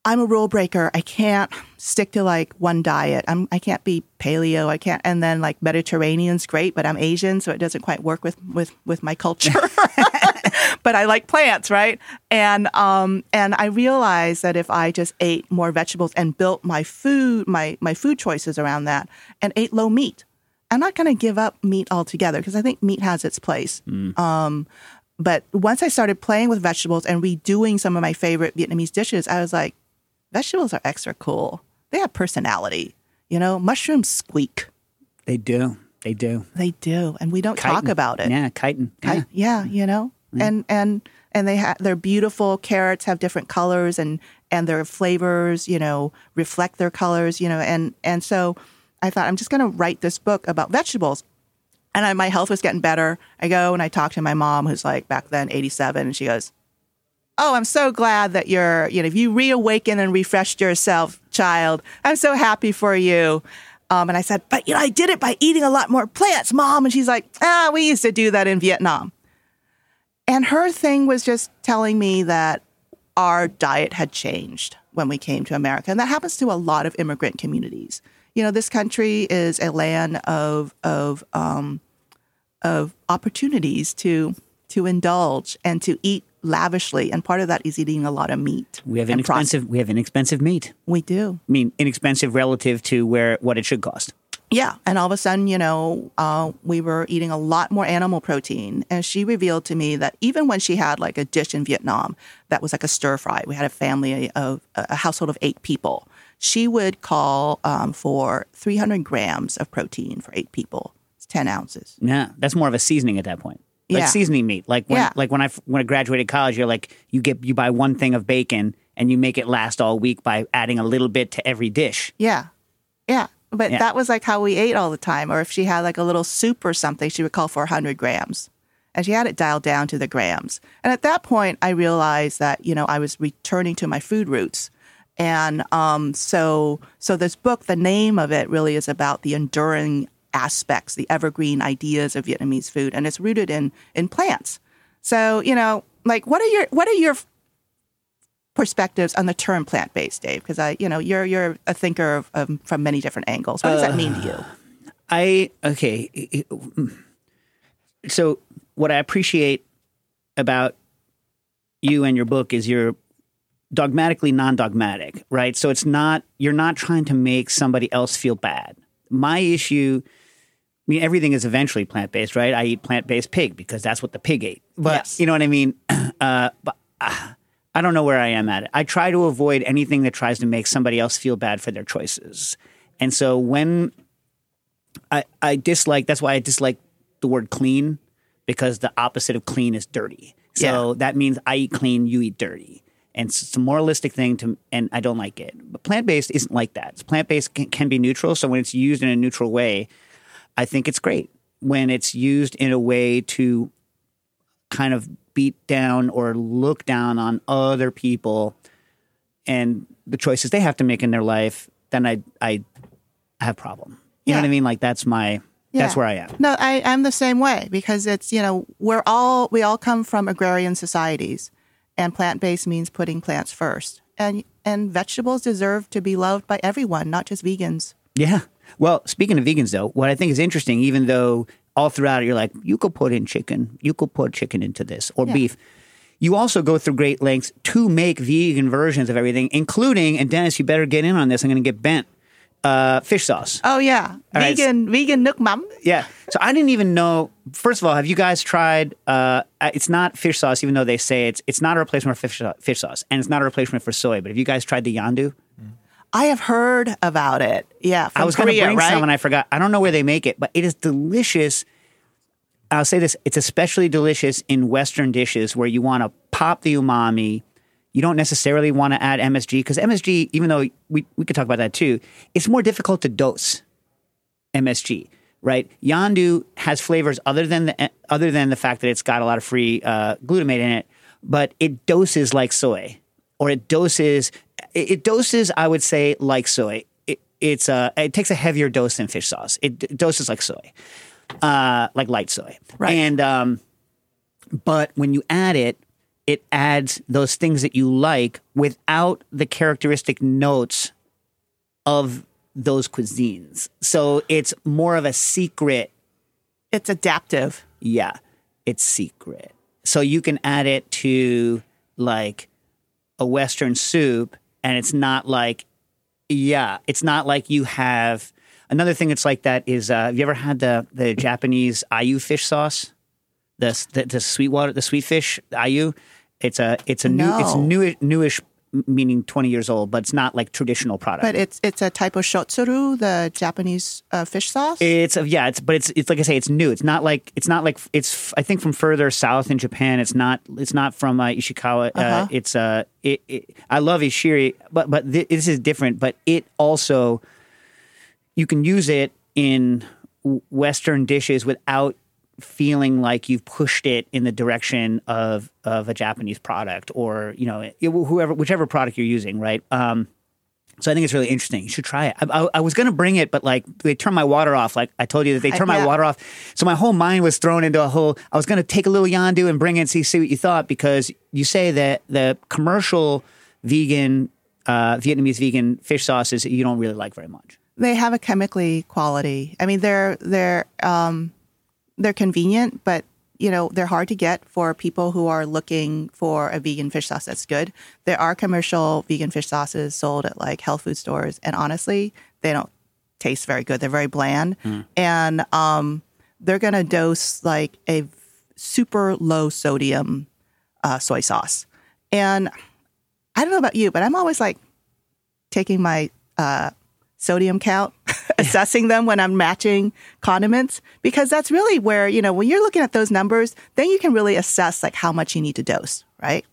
I'm a rule breaker. I can't stick to like one diet. I'm I can't be paleo. I can't and then like Mediterranean's great, but I'm Asian, so it doesn't quite work with with with my culture. but I like plants, right? And um and I realized that if I just ate more vegetables and built my food my my food choices around that and ate low meat, I'm not going to give up meat altogether because I think meat has its place. Um, but once I started playing with vegetables and redoing some of my favorite Vietnamese dishes, I was like, vegetables are extra cool. They have personality. You know, mushrooms squeak. They do. They do. They do, and we don't talk about it. Yeah, chitin. Yeah. yeah, you know, and and and they have they're beautiful. Carrots have different colors, and and their flavors, you know, reflect their colors, you know, and and so I thought I'm just going to write this book about vegetables. And I, my health was getting better. I go and I talk to my mom, who's like back then 87, and she goes, "Oh, I'm so glad that you're, you know, if you reawakened and refreshed yourself, child. I'm so happy for you." Um, and I said, "But you know, I did it by eating a lot more plants, mom." And she's like, "Ah, we used to do that in Vietnam." And her thing was just telling me that our diet had changed when we came to America. And that happens to a lot of immigrant communities. You know, this country is a land of of um, of opportunities to to indulge and to eat lavishly, and part of that is eating a lot of meat. We have inexpensive. We have inexpensive meat. We do. I mean, inexpensive relative to where what it should cost. Yeah. And all of a sudden, you know, uh, we were eating a lot more animal protein. And she revealed to me that even when she had like a dish in Vietnam that was like a stir fry, we had a family of a household of eight people. She would call um, for 300 grams of protein for eight people. It's 10 ounces. Yeah, that's more of a seasoning at that point. Like Yeah. seasoning meat. Like when, Yeah. like when I when I graduated college, you're like you get you buy one thing of bacon and you make it last all week by adding a little bit to every dish. Yeah. Yeah. But Yeah. that was like how we ate all the time. Or if she had like a little soup or something, she would call for 100 grams. And she had it dialed down to the grams. And at that point, I realized that, you know, I was returning to my food roots. And um, so, so this book, the name of it really is about the enduring aspects, the evergreen ideas of Vietnamese food, and it's rooted in in plants. So, you know, like what are your what are your perspectives on the term plant based, Dave? Because I, you know, you're you're a thinker of, of, from many different angles. What does that mean to you? I okay. So what I appreciate about you and your book is you're dogmatically non-dogmatic, right? So it's not you're not trying to make somebody else feel bad. My issue I mean everything is eventually plant-based, right? I eat plant-based pig because that's what the pig ate. But Yes. you know what I mean? Uh, but uh, I don't know where I am at it. I try to avoid anything that tries to make somebody else feel bad for their choices. And so when I, I dislike that's why I dislike the word clean because the opposite of clean is dirty. So that means I eat clean, you eat dirty. And it's a moralistic thing to, and I don't like it. But plant based isn't like that. Plant based can, can be neutral. So when it's used in a neutral way, I think it's great. When it's used in a way to kind of beat down or look down on other people and the choices they have to make in their life, then I I have a problem. You know what I mean? Like that's my that's where I am. No, I, I'm the same way because it's, you know, we're all, we all come from agrarian societies and plant based means putting plants first. And, and vegetables deserve to be loved by everyone, not just vegans. Yeah. Well, speaking of vegans, though, what I think is interesting, even though all throughout it, you're like, you could put in chicken, you could put chicken into this or Yeah. beef. You also go through great lengths to make vegan versions of everything, including, and Dennis, you better get in on this. I'm going to get bent. Uh, fish sauce. Oh, yeah. All right, vegan, vegan nuoc mam. Yeah. So I didn't even know. First of all, have you guys tried? Uh, it's not fish sauce, even though they say it's it's not a replacement for fish, fish sauce, and it's not a replacement for soy. But have you guys tried the Yondu? I have heard about it. Yeah. I was going to bring right? some and I forgot. I don't know where they make it, but it is delicious. I'll say this: it's especially delicious in Western dishes where you want to pop the umami. You don't necessarily want to add MSG because MSG, even though we we could talk about that too, it's more difficult to dose. MSG, right? Yondu has flavors other than the other than the fact that it's got a lot of free uh, glutamate in it, but it doses like soy, or it doses it, it doses. I would say like soy. It, it's uh, it takes a heavier dose than fish sauce. It d- doses like soy, uh, like light soy, Right. And um, but when you add it, it adds those things that you like without the characteristic notes of those cuisines. So it's more of a secret. It's adaptive. Yeah, it's secret. So you can add it to like a Western soup, and it's not like, yeah, it's not like you have. Another thing that's like that is, uh, have you ever had the the Japanese ayu fish sauce? The the, the sweet water, the sweet fish ayu. It's a it's a new it's No. newish meaning twenty years old, but it's not like traditional product. But it's it's a type of shottsuru, the Japanese uh, fish sauce. It's a, yeah, it's but it's it's like I say, it's new. It's not like it's not like it's I think from further south in Japan. It's not it's not from uh, Ishikawa. Uh, Uh-huh. It's uh, it, it, I love Ishiri, but but thi- this is different. But it also you can use it in Western dishes without feeling like you've pushed it in the direction of of a Japanese product or you know whoever whichever product you're using, right? Um, so I think it's really interesting. You should try it. I, I, I was going to bring it, but like they turned my water off. Like I told you that they I- turned my water off. So my whole mind was thrown into a whole. I was going to take a little Yondu and bring it and see see what you thought because you say that the commercial vegan uh, Vietnamese vegan fish sauces you don't really like very much. they have a chemically quality. I mean, they're they're um, they're convenient, but you know they're hard to get for people who are looking for a vegan fish sauce that's good. There are commercial vegan fish sauces sold at like health food stores, and honestly, they don't taste very good. They're very bland, and um, they're gonna dose like a super low sodium uh, soy sauce. And I don't know about you, but I'm always like taking my uh, sodium count, assessing them when I'm matching condiments, because that's really where, you know, when you're looking at those numbers, then you can really assess like how much you need to dose, right?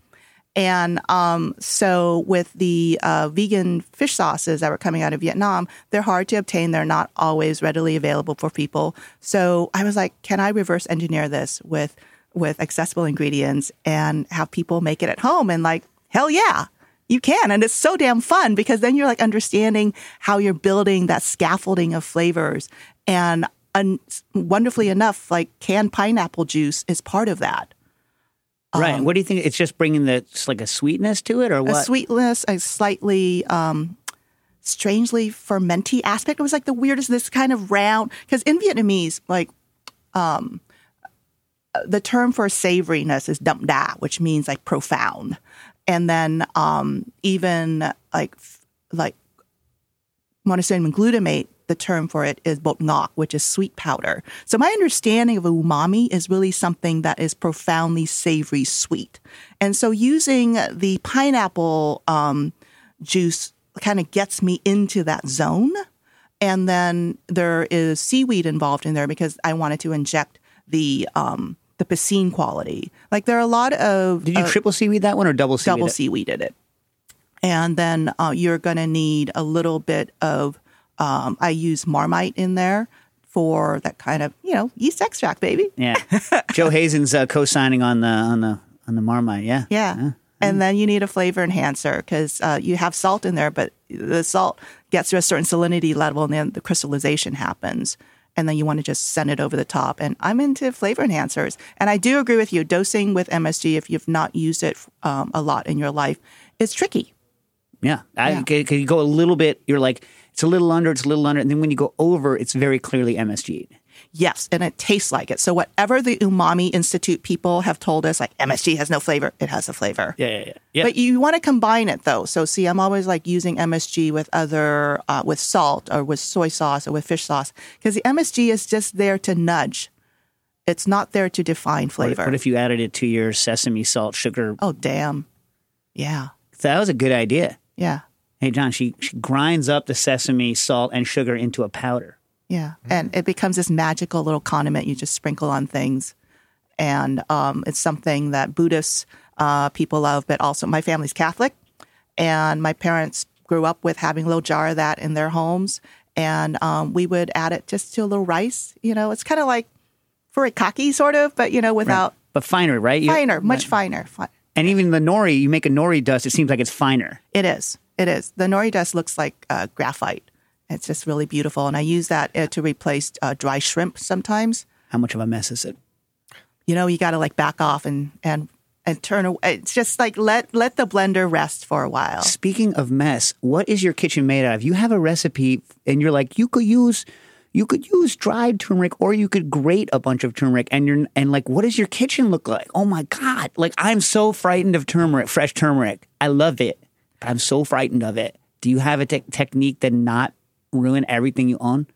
And um, so with the uh, vegan fish sauces that were coming out of Vietnam, they're hard to obtain. They're not always readily available for people. So I was like, can I reverse engineer this with with accessible ingredients and have people make it at home? And like, hell yeah, you can. And it's so damn fun because then you're like understanding how you're building that scaffolding of flavors. And un- wonderfully enough, like canned pineapple juice is part of that. right. What do you think? It's just bringing the it's like a sweetness to it, or a what? sweetness, a slightly um, strangely fermenty aspect. It was like the weirdest, this kind of round, because in Vietnamese, like um, the term for savoriness is đậm đà, which means like profound. And then um, even like like monosodium glutamate, the term for it is ngọt, which is sweet powder. So my understanding of umami is really something that is profoundly savory sweet. And so using the pineapple um, juice kind of gets me into that zone. And then there is seaweed involved in there because I wanted to inject the um, the piscine quality. Like there are a lot of Did you uh, triple seaweed that one or double seaweed? double it? seaweeded it. And then uh, you're going to need a little bit of, um, I use Marmite in there for that kind of, you know, yeast extract, baby. Yeah. Joe Hazen's uh, co-signing on the on the on the Marmite. Yeah. Yeah. And then you need a flavor enhancer because uh, you have salt in there, but the salt gets to a certain salinity level and then the crystallization happens. And then you want to just send it over the top. And I'm into flavor enhancers. And I do agree with you. Dosing with MSG, if you've not used it um, a lot in your life, is tricky. Yeah. I Yeah. could, could you go a little bit. You're like it's a little under. It's a little under, and then when you go over, it's very clearly MSG. Yes, and it tastes like it. So whatever the Umami Institute people have told us, like MSG has no flavor, it has a flavor. Yeah. Yeah. Yeah. yeah. But you want to combine it though. So see, I'm always like using MSG with other, uh, with salt or with soy sauce or with fish sauce because the MSG is just there to nudge. It's not there to define What- flavor. What if you added it to your sesame salt sugar? oh damn, yeah, That was a good idea. yeah, Hey, John, she, she grinds up the sesame salt and sugar into a powder. Yeah, and it becomes this magical little condiment you just sprinkle on things, and um, it's something that Buddhists uh, people love, but also my family's Catholic, and my parents grew up with having a little jar of that in their homes, and um, we would add it just to a little rice. You know, it's kind of like for a furikake sort of, but you know, without But finer, right? You- finer, much finer. Fi- And even the nori, you make a nori dust, it seems like it's finer. It is. It is. The nori dust looks like uh, graphite. It's just really beautiful, and I use that uh, to replace uh, dry shrimp sometimes. How much of a mess is it? You know, you got to like back off and and and turn away. It's just like let let the blender rest for a while. Speaking of mess, what is your kitchen made out of? You have a recipe and you're like, you could use you could use dried turmeric or you could grate a bunch of turmeric and you're and like what does your kitchen look like? Oh my god. Like I'm so frightened of turmeric, fresh turmeric. I love it. But I'm so frightened of it. Do you have a te- technique that not ruin everything you own?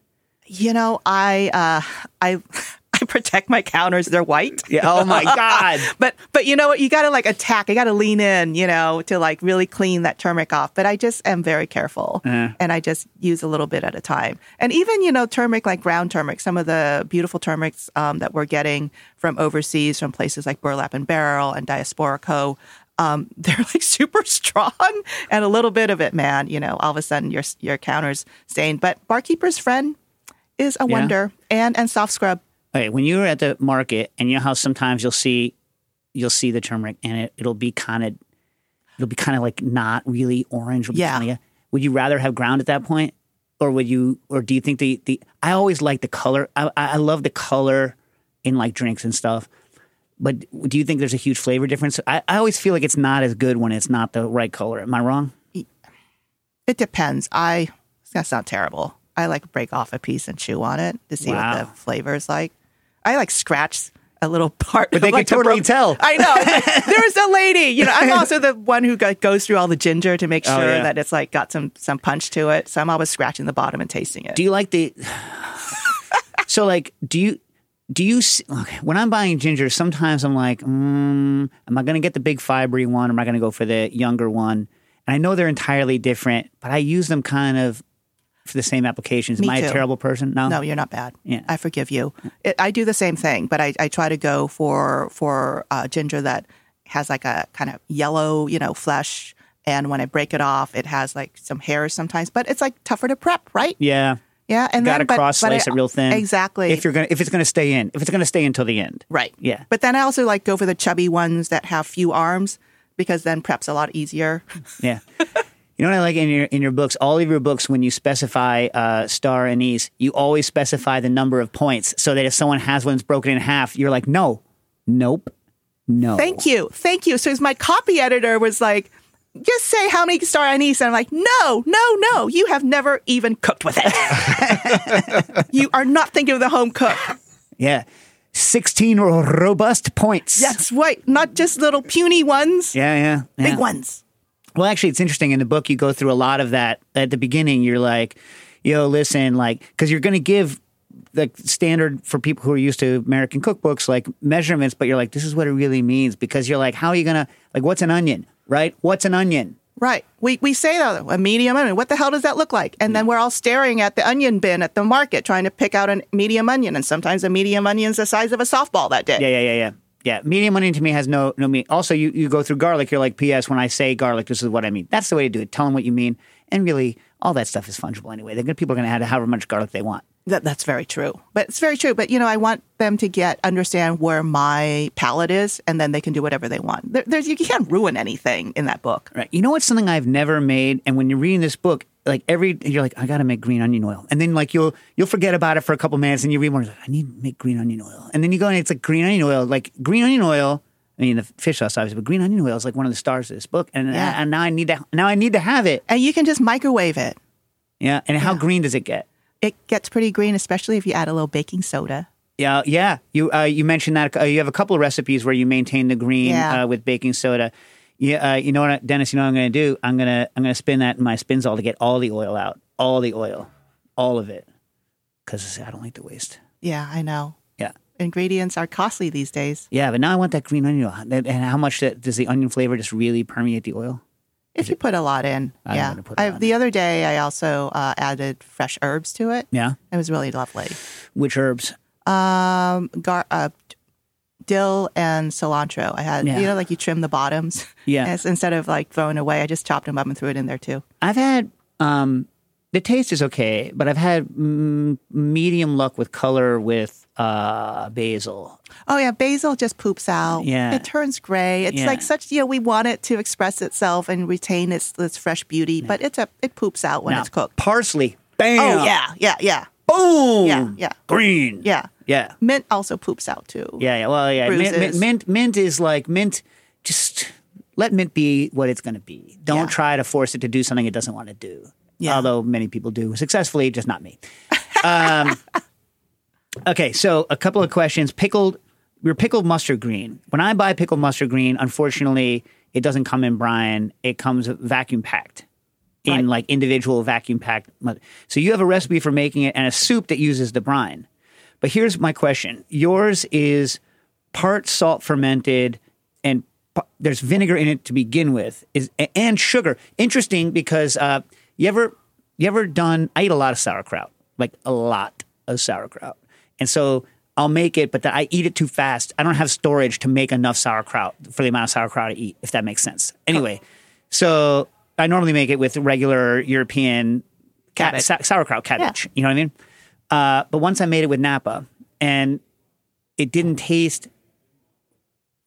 You know, I uh, I I protect my counters. They're white. Yeah. Oh my god. but but you know what? You got to like attack. You got to lean in, you know, to like really clean that turmeric off. But I just am very careful, and I just use a little bit at a time. And even you know, turmeric like ground turmeric, some of the beautiful turmerics um, that we're getting from overseas, from places like Burlap and Barrel and Diaspora Co. Um, they're like super strong, and a little bit of it, man. You know, all of a sudden your your counters stained. But Barkeeper's Friend is a Yeah. wonder, and and soft scrub. Okay, when you're at the market and you know how sometimes you'll see you'll see the turmeric and it, it'll be kind of it'll be kind of like not really orange. Yeah. kinda- would you rather have ground at that point, or would you, or do you think the the? I always like the color. I I love the color in like drinks and stuff. But do you think there's a huge flavor difference? I, I always feel like it's not as good when it's not the right color. Am I wrong? It depends. I it's gonna terrible. I like break off a piece and chew on it to see what the flavor is like. I like scratch a little part. But they could like, the totally tell. I know. There's a lady. You know, I'm also the one who go- goes through all the ginger to make Oh, sure yeah. that it's like got some some punch to it. So I'm always scratching the bottom and tasting it. Do you like the? so like, do you? Do you s- okay, when I'm buying ginger? Sometimes I'm like, mm, am I going to get the big fibery one, or am I going to go for the younger one? And I know they're entirely different, but I use them kind of for the same applications. Me am I too. a terrible person? No, No, you're not bad. Yeah. I forgive you. It, I do the same thing, but I, I try to go for for uh, ginger that has like a kind of yellow, you know, flesh. And when I break it off, it has like some hairs sometimes, but it's like tougher to prep, right? Yeah, Yeah, and got to then but- cross slice it real thin. Exactly. If you're gonna, if it's gonna stay in, if it's gonna stay until the end. right. Yeah. But then I also like go for the chubby ones that have few arms because then prep's a lot easier. Yeah. You know what I like in your in your books? All of your books, when you specify uh, star anise, you always specify the number of points, so that if someone has one that's broken in half, you're like, no, nope, No. Thank you. Thank you. So as my copy editor was like, just say how many star anise. And I'm like, no, no, no. You have never even cooked with it. you are not thinking of the home cook. Yeah. 16 robust points. That's right. Not just little puny ones, Yeah, yeah. yeah. big ones. Well, actually, it's interesting. In the book, you go through a lot of that. At the beginning, you're like, yo, listen, like, because you're going to give the standard for people who are used to American cookbooks, like measurements, but you're like, this is what it really means. Because you're like, how are you going to, like, what's an onion, right? What's an onion? Right. We, we say that a medium onion. What the hell does that look like? And then we're all staring at the onion bin at the market trying to pick out a medium onion. And sometimes a medium onion's the size of a softball that day. Yeah, yeah, yeah, yeah. Yeah, medium onion to me has no no. Also, you, you go through garlic. You're like, P.S. When I say garlic, this is what I mean. That's the way to do it. Tell them what you mean, and really, all that stuff is fungible anyway. They're people are going to have however much garlic they want. That, that's very true. But it's very true. But you know, I want them to get understand where my palate is, and then they can do whatever they want. There, there's you can't ruin anything in that book. Right. You know what's something I've never made, and when you're reading this book, like every you're like, I got to make green onion oil, and then like you'll you'll forget about it for a couple minutes, and you read more, like, I need to make green onion oil, and then you go and it's like green onion oil, like green onion oil. I mean, the fish sauce obviously, but green onion oil is like one of the stars of this book, and Yeah. and now I need to now I need to have it. And you can just microwave it. Yeah. And how green does it get? It gets pretty green, especially if you add a little baking soda. Yeah, yeah. You uh, you mentioned that uh, you have a couple of recipes where you maintain the green Yeah. uh, with baking soda. Yeah, uh, you know what, Dennis? You know what I'm going to do? I'm gonna I'm gonna spin that in my spinzall to get all the oil out, all the oil, all of it, because I don't like the waste. Yeah, I know. Ingredients are costly these days. yeah. But now I want that green onion oil. And how much that, does the onion flavor just really permeate the oil? If you put a lot in, I'm yeah. gonna put a I, the other day, I also uh, added fresh herbs to it. Yeah. It was really lovely. Which herbs? Um, gar- uh, dill and cilantro. I had, Yeah. you know, like you trim the bottoms. Yeah. As- instead of like throwing away, I just chopped them up and threw it in there too. I've had um, the taste is okay, but I've had mm, medium luck with color with uh, basil. Oh yeah, basil just poops out. Yeah. it turns gray. It's Yeah. like such. You know, we want it to express itself and retain its its fresh beauty, but it's a it poops out when Now, it's cooked. Parsley. Bam. Oh yeah, yeah, yeah, Boom. Yeah, yeah. Green. yeah. Yeah. Mint also poops out too. Yeah, yeah. Well, yeah. Mint, mint, mint, mint is like mint. Just let mint be what it's going to be. Don't Yeah. try to force it to do something it doesn't want to do. Yeah. Although many people do successfully, just not me. Um, okay, so a couple of questions. Pickled, your pickled mustard green. When I buy pickled mustard green, unfortunately, it doesn't come in brine. It comes vacuum packed in Right. like individual vacuum packed. So you have a recipe for making it and a soup that uses the brine. But here's my question: Yours is part salt fermented, and there's vinegar in it to begin with, is and sugar. Interesting because uh, you ever you ever done? I eat a lot of sauerkraut, like a lot of sauerkraut, and so. I'll make it, but then I eat it too fast. I don't have storage to make enough sauerkraut for the amount of sauerkraut I eat, if that makes sense. Anyway, so I normally make it with regular European ca- Cabbage. sa- sauerkraut cabbage. You know what I mean? Uh, but once I made it with Napa, and it didn't taste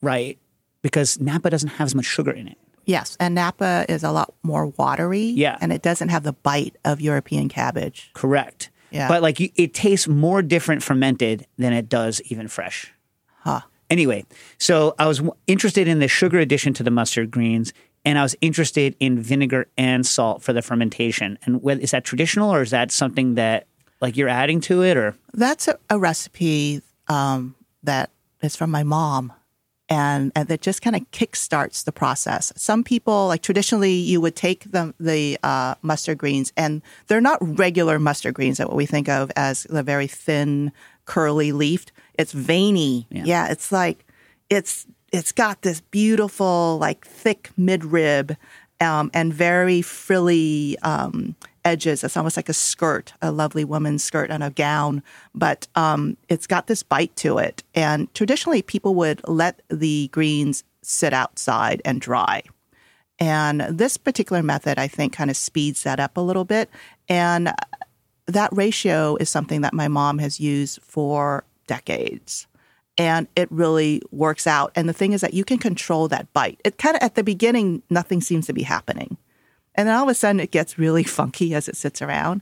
right because Napa doesn't have as much sugar in it. Yes, and Napa is a lot more watery. Yeah. and it doesn't have the bite of European cabbage. Correct. Yeah. But like you, it tastes more different fermented than it does even fresh. Huh. Anyway, so I was w- interested in the sugar addition to the mustard greens, and I was interested in vinegar and salt for the fermentation. And whether, is that traditional or is that something that like you're adding to it or? That's a, a recipe um, that is from my mom, and, and that just kind of kickstarts the process. Some people, like traditionally, you would take the the uh, mustard greens, and they're not regular mustard greens that what we think of as the very thin, curly leafed. It's veiny. Yeah, it's like it's it's got this beautiful, like thick midrib, um, and very frilly um, edges. It's almost like a skirt, a lovely woman's skirt and a gown, but um, it's got this bite to it. And traditionally, people would let the greens sit outside and dry. And this particular method, I think, kind of speeds that up a little bit. And that ratio is something that my mom has used for decades. And it really works out. And the thing is that you can control that bite. It kind of, at the beginning, nothing seems to be happening. And then all of a sudden, it gets really funky as it sits around.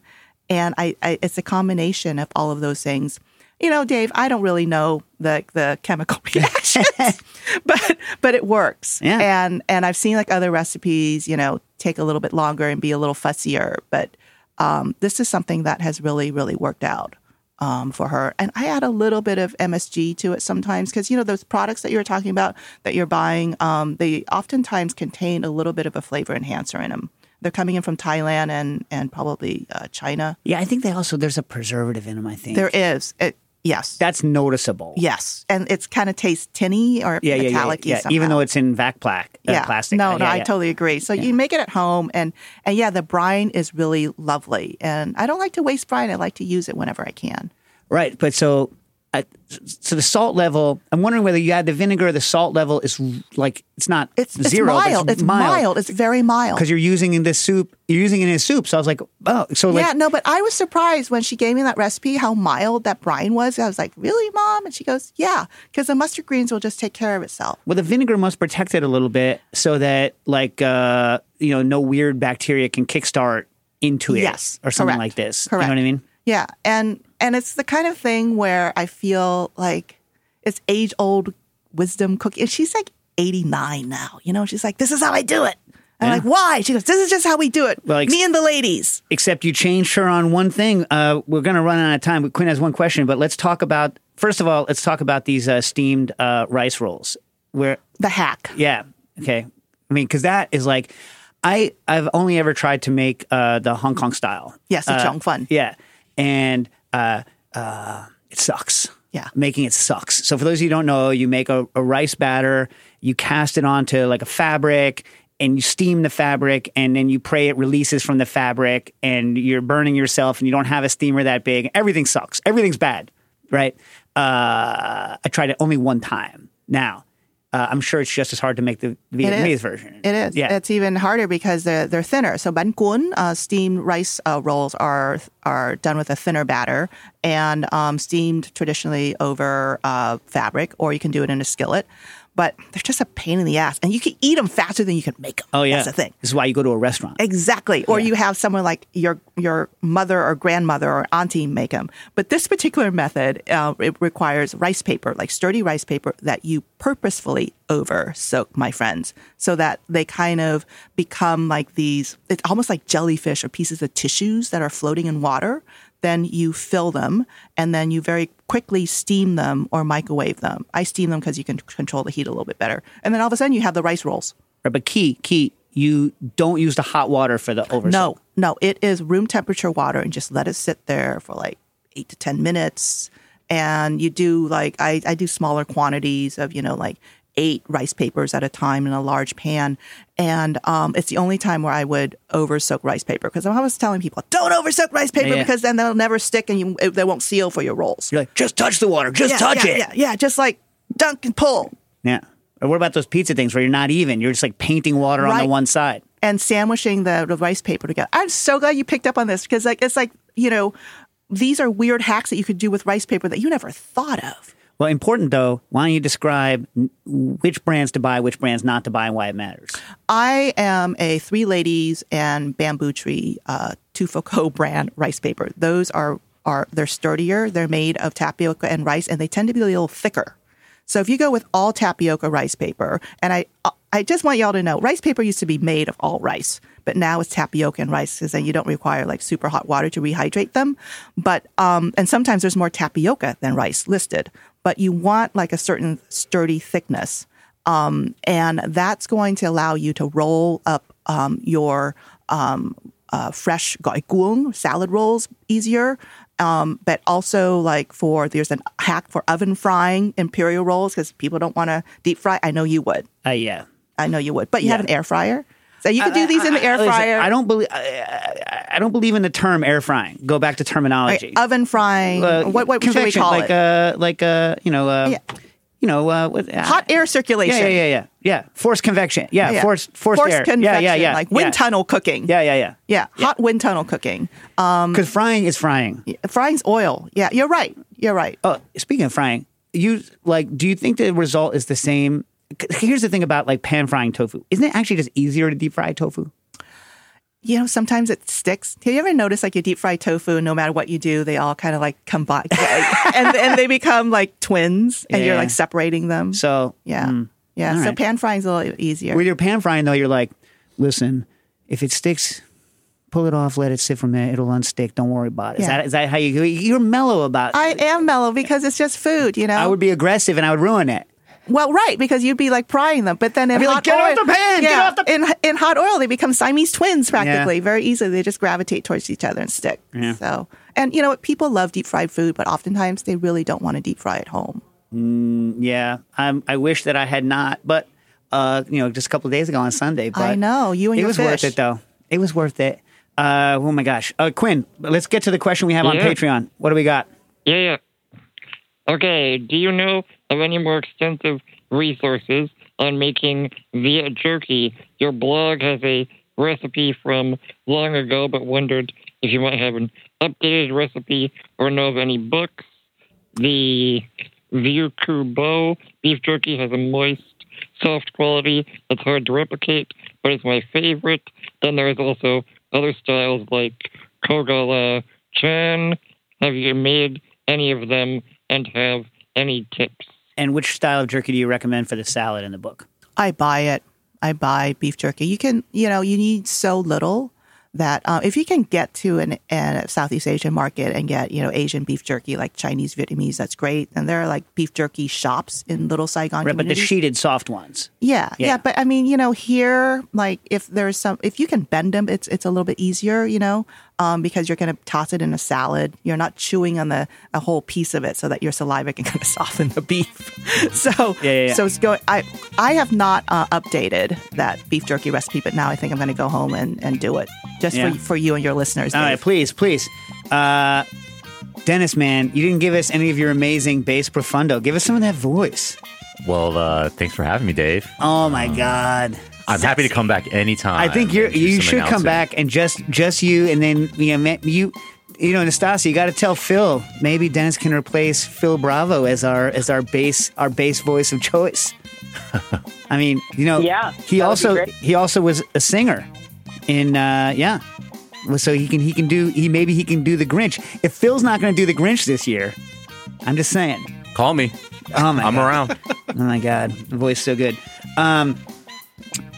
And I, I it's a combination of all of those things. you know, Dave, I don't really know the the chemical reactions, but but it works. Yeah. And and I've seen like other recipes, you know, take a little bit longer and be a little fussier, but um, this is something that has really really worked out um, for her. And I add a little bit of MSG to it sometimes because you know those products that you were talking about that you're buying, um, they oftentimes contain a little bit of a flavor enhancer in them. They're coming in from Thailand and and probably uh, China. Yeah, I think they also there's a preservative in them. I think There is it. Yes. that's noticeable. Yes, and it's kind of tastes tinny or yeah, yeah, yeah, metallic yeah. Even though it's in vac plaque, uh, yeah. plastic. No, Uh, no, yeah, I totally agree. So you make it at home, and and yeah, the brine is really lovely. And I don't like to waste brine. I like to use it whenever I can. Right, but so uh, so the salt level. I'm wondering whether you add the vinegar. The salt level is like it's not It's it's zero. mild. It's mild. It's very mild. because you're using in this soup. You're using it in a soup. So I was like, oh, so like yeah, no, but I was surprised when she gave me that recipe how mild that brine was. I was like, "Really, mom?" And she goes, "Yeah, because the mustard greens will just take care of itself." Well, the vinegar must protect it a little bit so that like uh, you know no weird bacteria can kickstart into it Yes, or something correct. like this. Correct. You know what I mean? Yeah, and and it's the kind of thing where I feel like it's age old wisdom cooking. And she's like eighty nine now. You know, she's like, "This is how I do it." I'm Yeah. like, "Why?" She goes, "This is just how we do it. Well, ex- Me and the ladies." Except you changed her on one thing. Uh, we're going to run out of time. Quinn has one question, but let's talk about first of all. Let's talk about these uh, steamed uh, rice rolls. Where The hack. yeah, okay. I mean, because that is like. I, I've only ever tried to make uh, the Hong Kong style. Yes, the Uh, cheung fun. Yeah. And uh, uh, it sucks. Yeah. Making it sucks. So for those of you who don't know, you make a, a rice batter, you cast it onto like a fabric and you steam the fabric and then you pray it releases from the fabric and you're burning yourself and you don't have a steamer that big. Everything sucks. Everything's bad. Right. Uh, I tried it only one time. Now, uh, I'm sure it's just as hard to make the Vietnamese is. version. It is. Yeah. It's even harder because they're they're thinner. So bánh cuốn, uh, steamed rice uh, rolls are are done with a thinner batter and um, steamed traditionally over uh, fabric, or you can do it in a skillet. But they're just a pain in the ass, and you can eat them faster than you can make them. oh, yeah. that's the thing. This is why you go to a restaurant. Exactly. Or you have someone like your your mother or grandmother or auntie make them. But this particular method, uh, it requires rice paper, like sturdy rice paper that you purposefully over soak, my friends, so that they kind of become like these. It's almost like jellyfish or pieces of tissues that are floating in water. Then you fill them, and then you very quickly steam them or microwave them. I steam them because you can control the heat a little bit better. And then all of a sudden, you have the rice rolls. Right, but key, key, you don't use the hot water for the over. No, no, it is room temperature water and just let it sit there for like eight to 10 minutes. And you do like, I, I do smaller quantities of, you know, like eight rice papers at a time in a large pan. And um, it's the only time where I would over soak rice paper because I'm always telling people, don't over soak rice paper Yeah. because then they'll never stick and you, they won't seal for your rolls. You're like, just touch the water, just yeah, touch yeah, it. Yeah, yeah, just like dunk and pull. Yeah. Or what about those pizza things where you're not even? You're just like painting water on the one side. and sandwiching the, the rice paper together. I'm so glad you picked up on this because like it's like you know these are weird hacks that you could do with rice paper that you never thought of. Well, important though, why don't you describe which brands to buy, which brands not to buy, and why it matters? I am a Three Ladies and Bamboo Tree uh, brand rice paper. Those are are they're sturdier. They're made of tapioca and rice, and they tend to be a little thicker. So if you go with all tapioca rice paper, and I I just want y'all to know, rice paper used to be made of all rice, but now it's tapioca and rice because then you don't require like super hot water to rehydrate them. But um, and sometimes there's more tapioca than rice listed, but you want like a certain sturdy thickness, um, and that's going to allow you to roll up um, your um, uh, fresh gỏi cuốn salad rolls easier. Um, but also like for there's a hack for oven frying imperial rolls because people don't want to deep fry. I know you would. Uh, yeah. I know you would. But you have an air fryer, so you could do these in the air fryer. I don't believe. I, don't believe in the term air frying. Go back to terminology. Oven frying. Uh, what what should we call like it? uh, like uh, you know, uh, Yeah. you know, uh, what, uh, Hot air circulation. Yeah, yeah, yeah, yeah, yeah. Forced convection. Yeah, Yeah. forced forced, Forced air. convection, yeah, yeah, yeah. like wind yeah. tunnel cooking. Yeah, yeah, yeah. yeah, hot wind tunnel cooking. Um, Because frying is frying. frying's oil. Yeah, you're right. You're right. Oh, speaking of frying, you like, do you think the result is the same? Here's the thing about like pan frying tofu. Isn't it actually just easier to deep fry tofu? you know, sometimes it sticks. Have you ever noticed like your deep fried tofu, no matter what you do, they all kind of like combine and, and they become like twins and you're like separating them. So yeah. mm. Yeah. So right. pan frying's a little easier. with your pan frying though, you're like, listen, if it sticks, pull it off, let it sit for a minute, it'll unstick. Don't worry about it. Is Yeah. that is that how you? You're mellow about. it. I am mellow because it's just food, you know. I would be aggressive and I would ruin it. Well, right, because you'd be like prying them, but then in I'd be like, hot "Get off oil, the pan, get off the-" in in hot oil, they become Siamese twins practically, very easily. They just gravitate towards each other and stick. Yeah. So, and you know what? People love deep fried food, but oftentimes they really don't want to deep fry at home. Yeah, I'm, I wish that I had not, but uh, you know, just a couple of days ago on Sunday. But I know you and it your was fish. worth it though. It was worth it. Uh, oh my gosh, uh, Quinn, let's get to the question we have on Patreon. What do we got? Yeah, yeah. Okay, do you know of any more extensive resources on making Viet jerky? Your blog has a recipe from long ago, but wondered if you might have an updated recipe or know of any books. The Vieux Beau beef jerky has a moist, soft quality that's hard to replicate, but it's my favorite. Then there's also other styles like Kogala Chan. Have you made any of them and have any tips? And which style of jerky do you recommend for the salad in the book? I buy it. I buy beef jerky. You can, you know, you need so little that uh, if you can get to an, a Southeast Asian market and get, you know, Asian beef jerky like Chinese, Vietnamese, that's great. And there are like beef jerky shops in Little Saigon. Right, but the sheeted soft ones. Yeah, Yeah. yeah, But I mean, you know, here, like if there's some, if you can bend them, it's it's a little bit easier, you know, um, because you're going to toss it in a salad. You're not chewing on the a whole piece of it, so that your saliva can kind of soften the beef. so Yeah, yeah, yeah. so it's going. I I have not uh, updated that beef jerky recipe, but now I think I'm going to go home and and do it just Yeah. for for you and your listeners. All right, Dave. please, please. Uh, Dennis, man, you didn't give us any of your amazing bass profundo. Give us some of that voice. Well, uh, thanks for having me, Dave. Oh my God. I'm happy to come back anytime. I think you're you some should come back and just just you and then you know, you you know Nastassia, you got to tell Phil maybe Dennis can replace Phil Bravo as our as our bass our bass voice of choice. I mean, you know, Yeah, he that would be also he also was a singer in uh yeah. So he can he can do he maybe he can do the Grinch. If Phil's not going to do the Grinch this year, I'm just saying. Call me. Oh my I'm God. around. Oh my god, the voice is so good. Um,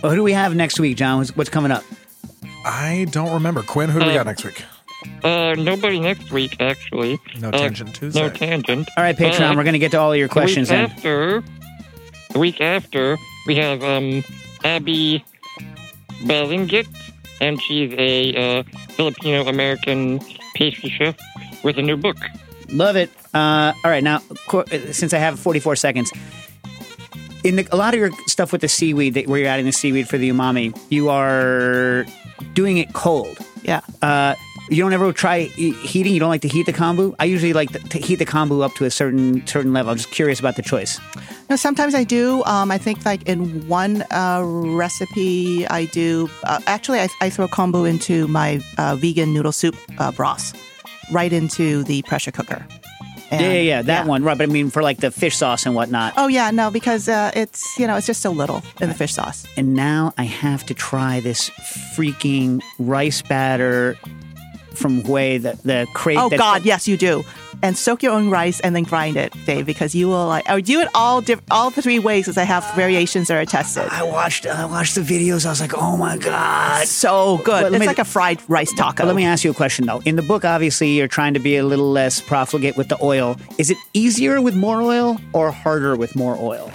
well, who do we have next week, John? What's, what's coming up? I don't remember. Quinn, who do we got next week? Uh, nobody next week, actually. No Uh, Tangent Tuesday. No tangent. All right, Patreon, But we're gonna get to all of your questions The week then. after, the week after, we have um, Abi Balingit, and she's a uh, Filipino American pastry chef with a new book. Love it. Uh, all right, now since I have 44 seconds, in the, a lot of your stuff with the seaweed, that, where you're adding the seaweed for the umami, you are doing it cold. Yeah. Uh, you don't ever try e- heating. You don't like to heat the kombu. I usually like to, to heat the kombu up to a certain certain level. I'm just curious about the choice. No, sometimes I do. Um, I think like in one uh, recipe, I do. Uh, actually, I, I throw kombu into my uh, vegan noodle soup uh, broth, right into the pressure cooker. And- yeah, yeah, yeah, that one. Right, but I mean for like the fish sauce and whatnot. Oh yeah, no, because uh, it's you know it's just so little in the fish sauce. and now I have to try this freaking rice batter from Huế, the the crate. Oh God, yes, you do. And soak your own rice and then grind it, Dave, because you will like. Or do it all diff- all the three ways, because I have variations that are tested. I watched I watched the videos. I was like, oh my god. So good. It's me- like a fried rice taco. Let me ask you a question though. In the book, obviously, you're trying to be a little less profligate with the oil. Is it easier with more oil or harder with more oil?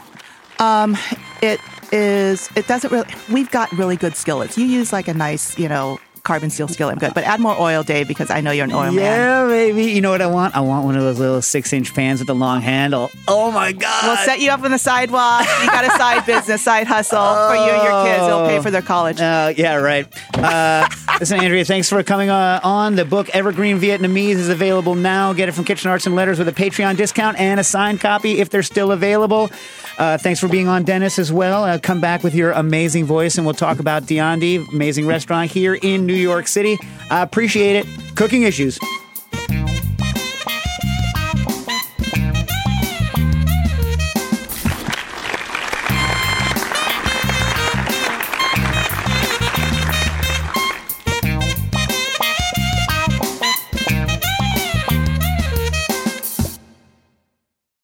Um, it is it doesn't really we've got really good skillets you use like a nice you know carbon steel skillet I'm good but add more oil dave because i know you're an oil man yeah, baby. You know what I want? I want one of those little six inch pans with the long handle. Oh my god. we'll set you up on the sidewalk you got a side business side hustle for you and your kids it'll pay for their college Uh, yeah, right. Uh, listen, Andrea, thanks for coming uh, on. The book Evergreen Vietnamese is available now. Get it from Kitchen Arts and Letters with a Patreon discount and a signed copy if they're still available. Uh, thanks for being on, Dennis, as well. Uh, come back with your amazing voice, and we'll talk about Di An Di, amazing restaurant here in New York City. I appreciate it. Cooking issues.